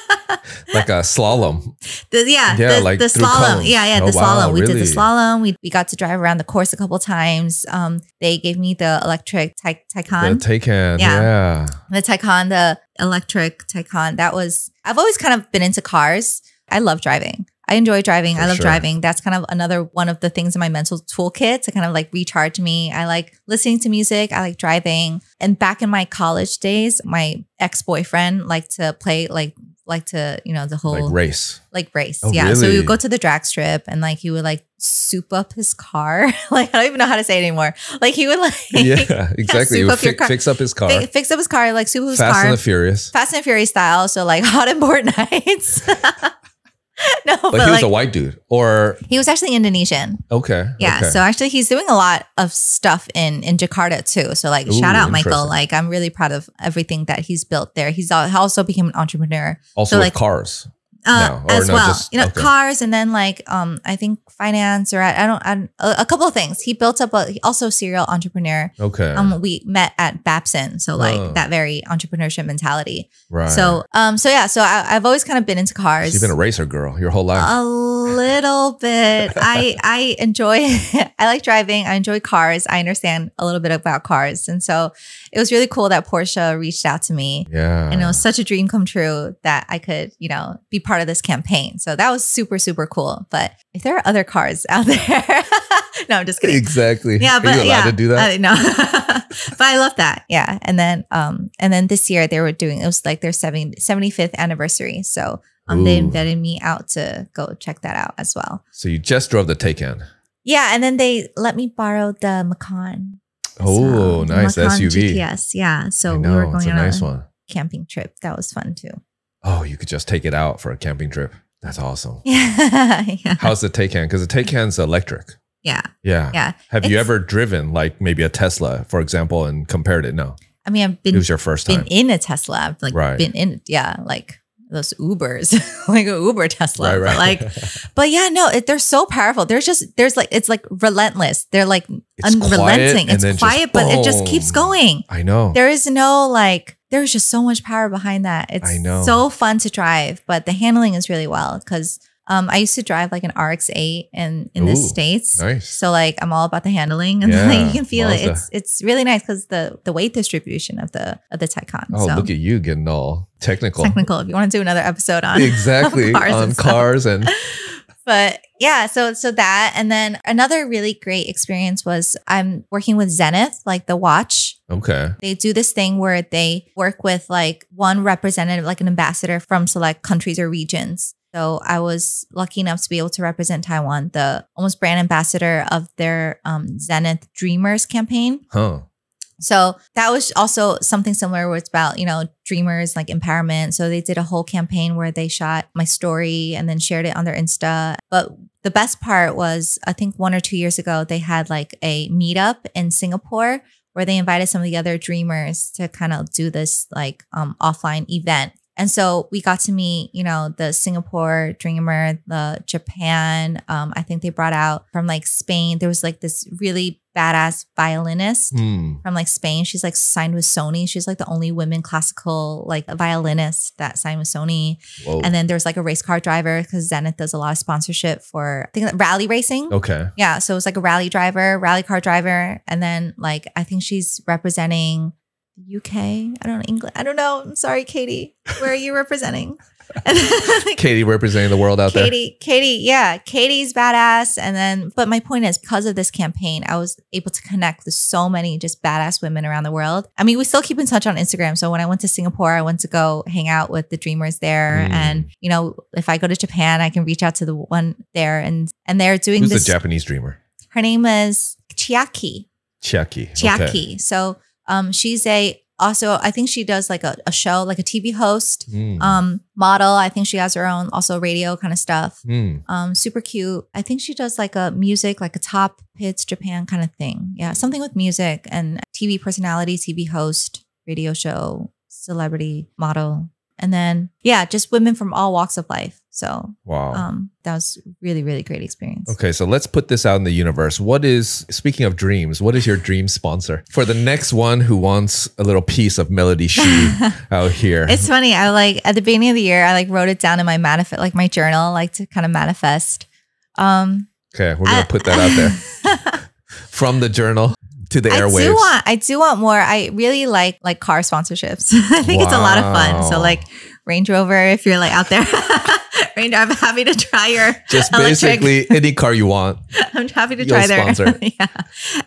like a slalom. The, yeah, Yeah, the, like the slalom. Yeah, yeah, Oh, the wow, slalom. We did the slalom. We, we got to drive around the course a couple times. Um, they gave me the electric ty- The Taycan, Taycan. Yeah. Yeah. the Taycan, the electric Taycan. That was. I've always kind of been into cars. I love driving. I enjoy driving. For I love sure. driving. That's kind of another one of the things in my mental toolkit to kind of like recharge me. I like listening to music. I like driving. And back in my college days, my ex boyfriend liked to play like like to you know the whole Like race. like race. Oh, yeah. So we would go to the drag strip and like he would like soup up his car. like I don't even know how to say it anymore. Like he would like Yeah, exactly. soup He would up your fi- car. fix up his car. fi- fix up his car, like soup up his Fast car. and the Furious. Fast and Furious style. So like hot and bored nights. no, But but, he was like a white dude. Or he was actually Indonesian. okay. Yeah. okay. So actually he's doing a lot of stuff in in Jakarta too. So like shout out Michael. Like I'm really proud of everything that he's built there. He's also became an entrepreneur. also so, with like- cars. Uh, No, as no, well. just- you know, okay. cars, and then like um, I think finance, or I, I don't, I, don't- a, a couple of things. He built up a also serial entrepreneur. Okay. Um, we met at Babson, so like Oh. that very entrepreneurship mentality. right. So um, so yeah, so I, I've always kind of been into cars. You've been a racer girl your whole life. a little bit. I I enjoy. I like driving. I enjoy cars. I understand a little bit about cars, and so it was really cool that Porsche reached out to me. yeah. And it was such a dream come true that I could, you know, be part of this campaign. So that was super, super cool. But if there are other cars out there, no, I'm just kidding. Exactly. Yeah, Are but you allowed yeah, to do that? uh, no, but I love that. Yeah, and then, um, and then this year they were doing it was like their 70, 75th anniversary. So um, they invited me out to go check that out as well. so you just drove the Taycan. Yeah, and then they let me borrow the Macan. Oh, nice. Macan SUV. Yes, Yeah, so we were it's going a on nice a one. camping trip. That was fun too. Oh, you could just take it out for a camping trip. That's awesome. Yeah, yeah, How's the Taycan? Because the Taycan's electric. yeah. Yeah. Yeah. Have you ever driven like maybe a Tesla, for example, and compared it? No. I mean, I've been. It was your first time. been in a Tesla. I've like Right. been in, yeah, like those Ubers, like a Uber Tesla. right, right. But like, but yeah, no, it, they're so powerful. There's just there's like it's like relentless. They're like It's unrelenting. then It's quiet, but it just keeps going. I know. There is no like. There's just so much power behind that. It's I know. so fun to drive, but the handling is really well because um, I used to drive like an RX-8 in in the Ooh, states. nice. So like I'm all about the handling, and Yeah, like, you can feel it. It's it's really nice because the the weight distribution of the of the Taycan. Oh, so look at you getting all technical. technical. If you want to do another episode on Exactly. cars on and cars and but yeah, so so that and then another really great experience was I'm working with Zenith, like the watch. okay. They do this thing where they work with like one representative, like an ambassador from select countries or regions. So I was lucky enough to be able to represent Taiwan, the almost brand ambassador of their um, Zenith Dreamers campaign. Huh. So that was also something similar where it's about, you know, dreamers like empowerment. So they did a whole campaign where they shot my story and then shared it on their Insta. But the best part was, I think one or two years ago, they had like a meetup in Singapore where they invited some of the other dreamers to kind of do this like um, offline event. And so we got to meet, you know, the Singapore dreamer, the Japan. Um, I think they brought out from like Spain. There was like this really badass violinist Hmm. from like Spain. She's like signed with Sony. She's like the only women classical like violinist that signed with Sony. Whoa. And then there's like a race car driver because Zenith does a lot of sponsorship for I think rally racing. okay. Yeah, so it was like a rally driver, rally car driver, and then like I think she's representing the UK. I don't know England. I don't know. I'm sorry, Katie. Where are you representing? Katie representing the world out there. Katie, Katie, yeah, Katie's badass. And then, but my point is, because of this campaign, I was able to connect with so many just badass women around the world. I mean, we still keep in touch on Instagram. So when I went to Singapore, I went to go hang out with the dreamers there. Mm. And you know, if I go to Japan, I can reach out to the one there, and and they're doing Who's this. the Japanese dreamer? Her name is Chiaki. Chiaki. Okay. Chiaki. So um, she's a also I think she does like a, a show, like a TV host, Mm. um, model. I think she has her own also radio kind of stuff. Mm. Um, super cute. I think she does like a music, like a top hits Japan kind of thing. Yeah, something with music and TV personality, TV host, radio show, celebrity model. And then yeah, just women from all walks of life. So Wow. um that was really, really great experience. Okay, so let's put this out in the universe. What is, speaking of dreams, what is your dream sponsor? For the next one who wants a little piece of Melody Hsu out here. It's funny. I like at the beginning of the year, I like wrote it down in my manifest, like my journal, like to kind of manifest. Um, okay, we're going I- to put that out there. From the journal to the I airwaves. do want, I do want more. I really like like car sponsorships. I think it's a lot of fun. So like Range Rover, if you're like out there, Range, I'm happy to try your. Just electric- basically any car you want. I'm happy to You'll try their. sponsor. yeah,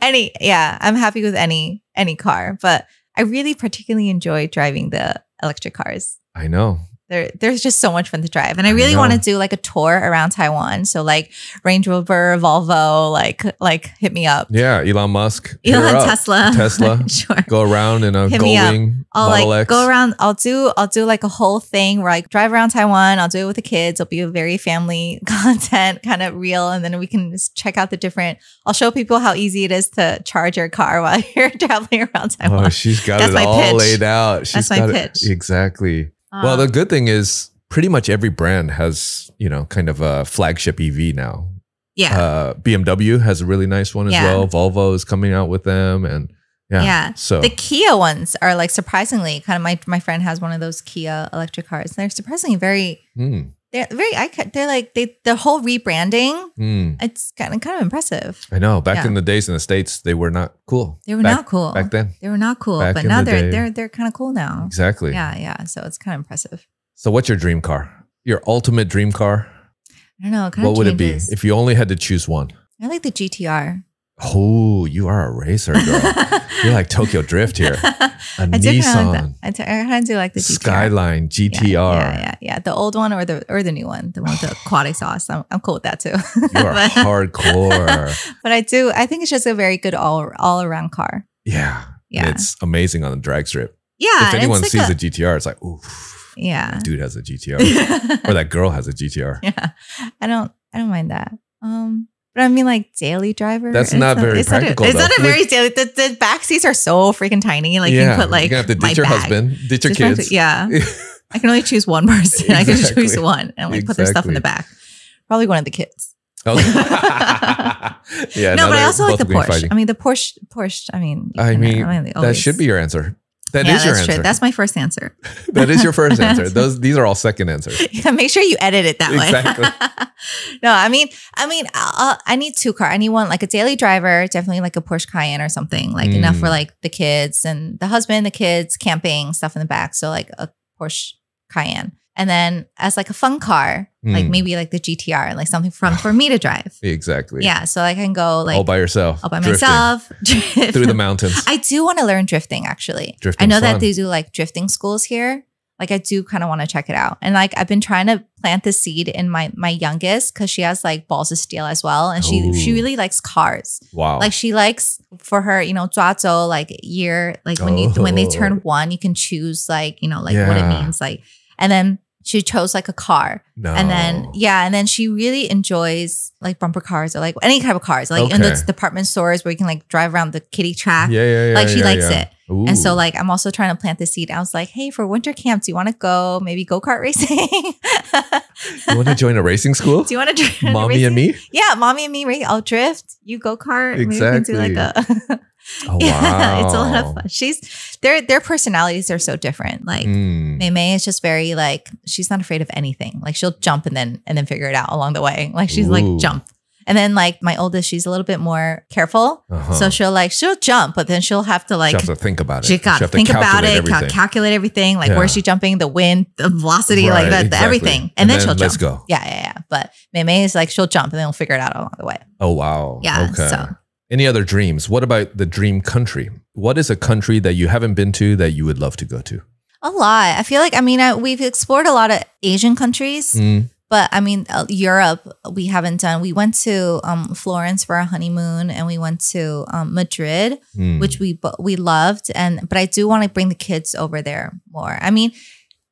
any. Yeah, I'm happy with any any car, but I really particularly enjoy driving the electric cars. I know. There, there's just so much fun to drive, and I really want to do like a tour around Taiwan. So like Range Rover, Volvo, like like hit me up. Yeah, Elon Musk. Elon. Tesla, Tesla. sure. Go around in a Hit. Goldwing I'll Model like X. go around. I'll do. I'll do like a whole thing where I drive around Taiwan. I'll do it with the kids. It'll be a very family content, kind of real, and then we can just check out the different. I'll show people how easy it is to charge your car while you're traveling around oh, Taiwan. Oh, she's got That's it my all pitch. laid out. She's That's my got it- pitch. Exactly. Well, the Um, good thing is pretty much every brand has, you know, kind of a flagship EV now. yeah, Uh, BMW has a really nice one as Yeah. well. Volvo is coming out with them, and yeah, Yeah. So the Kia ones are like surprisingly kind of. My my friend has one of those Kia electric cars. And They're surprisingly very. mm, They're very. I they're like they the whole rebranding. mm. It's kind of kind of impressive. I know. Back Yeah. in the days in the states, they were not cool. They were back, not cool back then. They were not cool, Back but now the they're day. they're they're kind of cool now. Exactly. Yeah, yeah. So it's kind of impressive. So, what's your dream car? Your ultimate dream car? I don't know. Kind what would it be if you only had to choose one? I like the GTR. Oh, you are a racer, girl. You're like Tokyo Drift here. A I do kind of Nissan like that. I, I kind of do like the GTR. Skyline GTR. Yeah, yeah, yeah. The old one or the or the new one, the one with the quad exhaust. I'm, I'm cool with that too. You are but, hardcore. but I do. I think it's just a very good all all around car. Yeah. Yeah. And it's amazing on the drag strip. Yeah. if anyone it's sees like a, GTR, it's like, ooh, yeah, dude has a GTR. or that girl has a GTR. yeah. I don't. I don't mind that. Um. But I mean, like daily driver. That's it's not very it's not a- practical, It's not a very daily. The, the back seats are so freaking tiny. Like you yeah. can put like You're to have to ditch your bag. husband, ditch your kids. Yeah. I can only choose one person. I can just choose one and like put their stuff in the back. Probably one of the kids. Okay. Oh. yeah. no, but I also like the Porsche. fighting. I mean, the Porsche. Porsche. I mean, I mean, that should be your answer. That is yeah, your that's answer. true. That's my first answer. that is your first answer. Those these are all second answers. Yeah, make sure you edit it that Exactly. way. no, I mean, I mean, uh, I need two car. I need one like a daily driver, definitely like a Porsche Cayenne or something, like enough for Mm. like the kids and the husband, the kids, camping stuff in the back. So like a Porsche Cayenne, and then as like a fun car, like Mm. maybe like the GTR, like something fun for me to drive. Exactly. Yeah, so I can go like all by yourself. all by drifting myself through the mountains. I do want to learn drifting actually. Drifting I know that they do like drifting schools here. like I do kind of want to check it out. And like I've been trying to plant the seed in my my youngest because she has like balls of steel as well, and she she really likes cars. Wow. Like she likes for her, you know, 抓周 like year, like when you when they Oh. turn one, you can choose like you know like what it means, like. And then she chose like a car, no. and then yeah, and then she really enjoys like bumper cars or like any type of cars, like in Okay. those department stores where you can like drive around the kitty track. yeah, yeah, yeah. like she yeah, likes yeah. it. And so like I'm also trying to plant the seed. I was like, hey, for winter camp, do you want to go maybe go kart racing? you want to join a racing school? do you want to drive? Mommy and me? Yeah, mommy and me. I'll drift. You go kart. Maybe we can do like a. Oh, yeah, wow. it's a lot of fun. She's their their personalities are so different. Like Mm. May May is just very like she's not afraid of anything. Like she'll jump and then and then figure it out along the way. Like she's Ooh. like jump. And then like my oldest, she's a little bit more careful. Uh-huh. So she'll like she'll jump, but then she'll have to like she have to think about it. she got to think about it, cal- calculate everything, like Yeah. where's she jumping, the wind, the velocity, like Right, that, the exactly. everything, and, And then, then she'll let's jump. go. Yeah, yeah, yeah. But May is like she'll jump and then we'll figure it out along the way. Oh wow. Yeah, Okay. so- Any other dreams? What about the dream country? What is a country that you haven't been to that you would love to go to? A lot. I feel like I mean I, we've explored a lot of Asian countries, Mm, but I mean uh, Europe we haven't done. We went to um, Florence for our honeymoon, and we went to um, Madrid, mm. which we we loved. And but I do want to bring the kids over there more. I mean,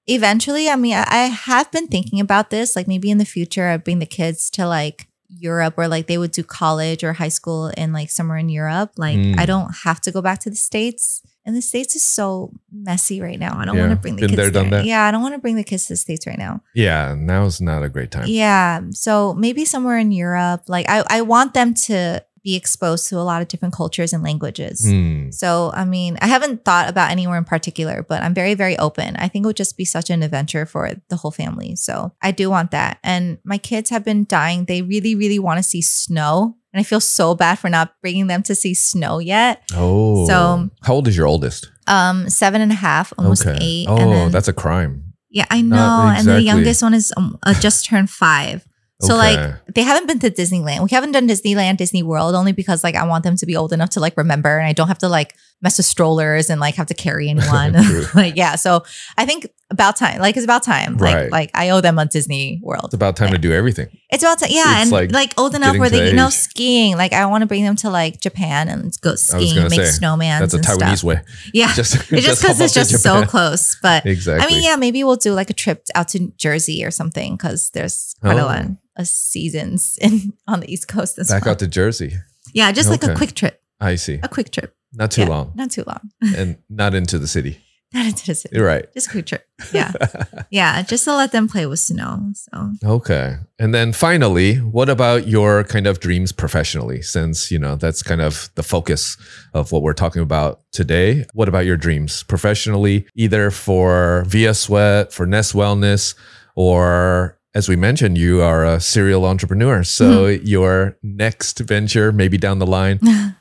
eventually, I mean, I, I have been thinking about this. Like maybe in the future, I'd bring the kids to like Europe, or like they would do college or high school in like somewhere in Europe. Like Mm. I don't have to go back to the states. And the states is so messy right now. I don't Yeah. want to bring the Been kids there, done that. Yeah, I don't want to bring the kids to the states right now. yeah, now's not a great time. Yeah. So maybe somewhere in Europe. Like I, I want them to be exposed to a lot of different cultures and languages. Mm, So, I mean, I haven't thought about anywhere in particular, but I'm very, very open. I think it would just be such an adventure for the whole family. So, I do want that. And my kids have been dying. They really, really want to see snow. And I feel so bad for not bringing them to see snow yet. Oh. So- how old is your oldest? Um, seven and a half, almost eight. Oh, and then, that's a crime. yeah, I know. not And the youngest one is um, uh, just turned five. So Okay. like they haven't been to Disneyland. We haven't done Disneyland, Disney World only because like I want them to be old enough to like remember and I don't have to like mess with strollers and like have to carry anyone. Like yeah, so I think about time. Like it's about time. Like Right. like I owe them a Disney World. It's about time to do everything. It's about time. Yeah, It's and like like, old enough where they you know skiing. Like I want to bring them to like Japan and go skiing, make say, snowmans. That's a and Taiwanese stuff. way. Yeah, Just, it's just because it's just so close. But Exactly. I mean, yeah, maybe we'll do like a trip out to Jersey or something because there's quite Oh. a lot of seasons in on the East Coast as Back well. out to Jersey. yeah, just like a quick trip, I see. a quick trip. Not too Yeah, long not too long, and not into the city. not into the city. You're right. Just a quick trip. Yeah, yeah, just to let them play with snow. So Okay. And then finally, what about your kind of dreams professionally? Since, you know, that's kind of the focus of what we're talking about today. What about your dreams professionally, either for VIASWEAT, for Ness Wellness, or as we mentioned, you are a serial entrepreneur. So Mm-hmm. your next venture, maybe down the line, any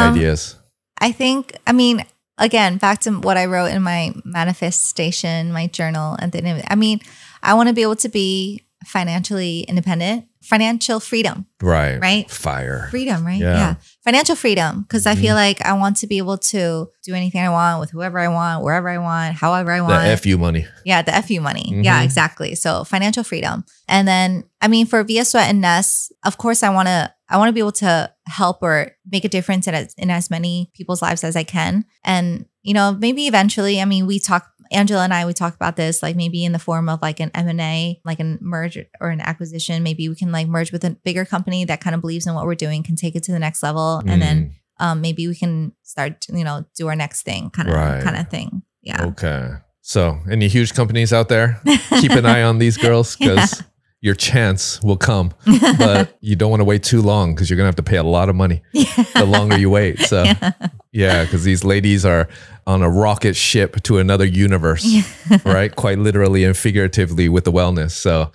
Um, ideas? I think, I mean, again, back to what I wrote in my manifestation, my journal, and then I mean, I want to be able to be financially independent, financial freedom, Right. right? Fire. freedom, right? Yeah. Yeah. Financial freedom. Cause I Mhm. feel like I want to be able to do anything I want with whoever I want, wherever I want, however I want. The. FU money. yeah, the FU money. Yeah, Mhm. exactly. So financial freedom. And then I mean for VIASWEAT and Ness, of course I wanna I want to be able to help or make a difference in as, in as many people's lives as I can. And, you know, maybe eventually, I mean, we talk, Angela and I, we talk about this, like maybe in the form of like an M&A, like a merge or an acquisition. Maybe we can like merge with a bigger company that kind of believes in what we're doing, can take it to the next level. And then Mm, um, maybe we can start, you know, do our next thing kind of, Right. kind of thing. Yeah. Okay. So, any huge companies out there? Keep an eye on these girls because your chance will come, but you don't want to wait too long because you're going to have to pay a lot of money the longer you wait. So, yeah, because these ladies are on a rocket ship to another universe, right? Quite literally and figuratively with the wellness. So,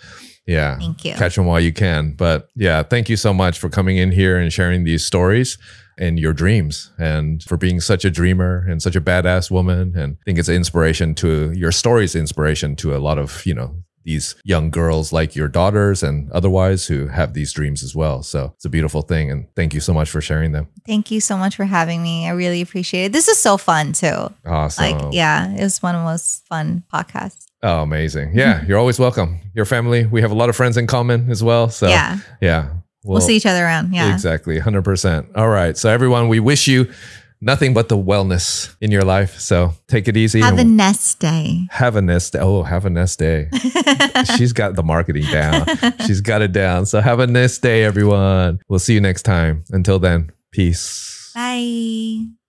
yeah, Thank you. catch them while you can. But yeah, thank you so much for coming in here and sharing these stories and your dreams and for being such a dreamer and such a badass woman. And I think it's inspiration to your stories, inspiration to a lot of, you know, these young girls like your daughters and otherwise who have these dreams as well. So it's a beautiful thing. And thank you so much for sharing them. Thank you so much for having me. I really appreciate it. This is so fun too. Awesome. Like, yeah, it was one of the most fun podcasts. Oh, amazing. Yeah, you're always welcome. Your family, we have a lot of friends in common as well. So, yeah, yeah. we'll, see each other around. Yeah. Exactly. 100%. All right. So, everyone, we wish you nothing but the wellness in your life. So, take it easy. Have a nest day. have a nest. Day. Oh, have a nest day. She's got the marketing down. She's got it down. So, have a nest day, everyone. We'll see you next time. Until then, peace. Bye.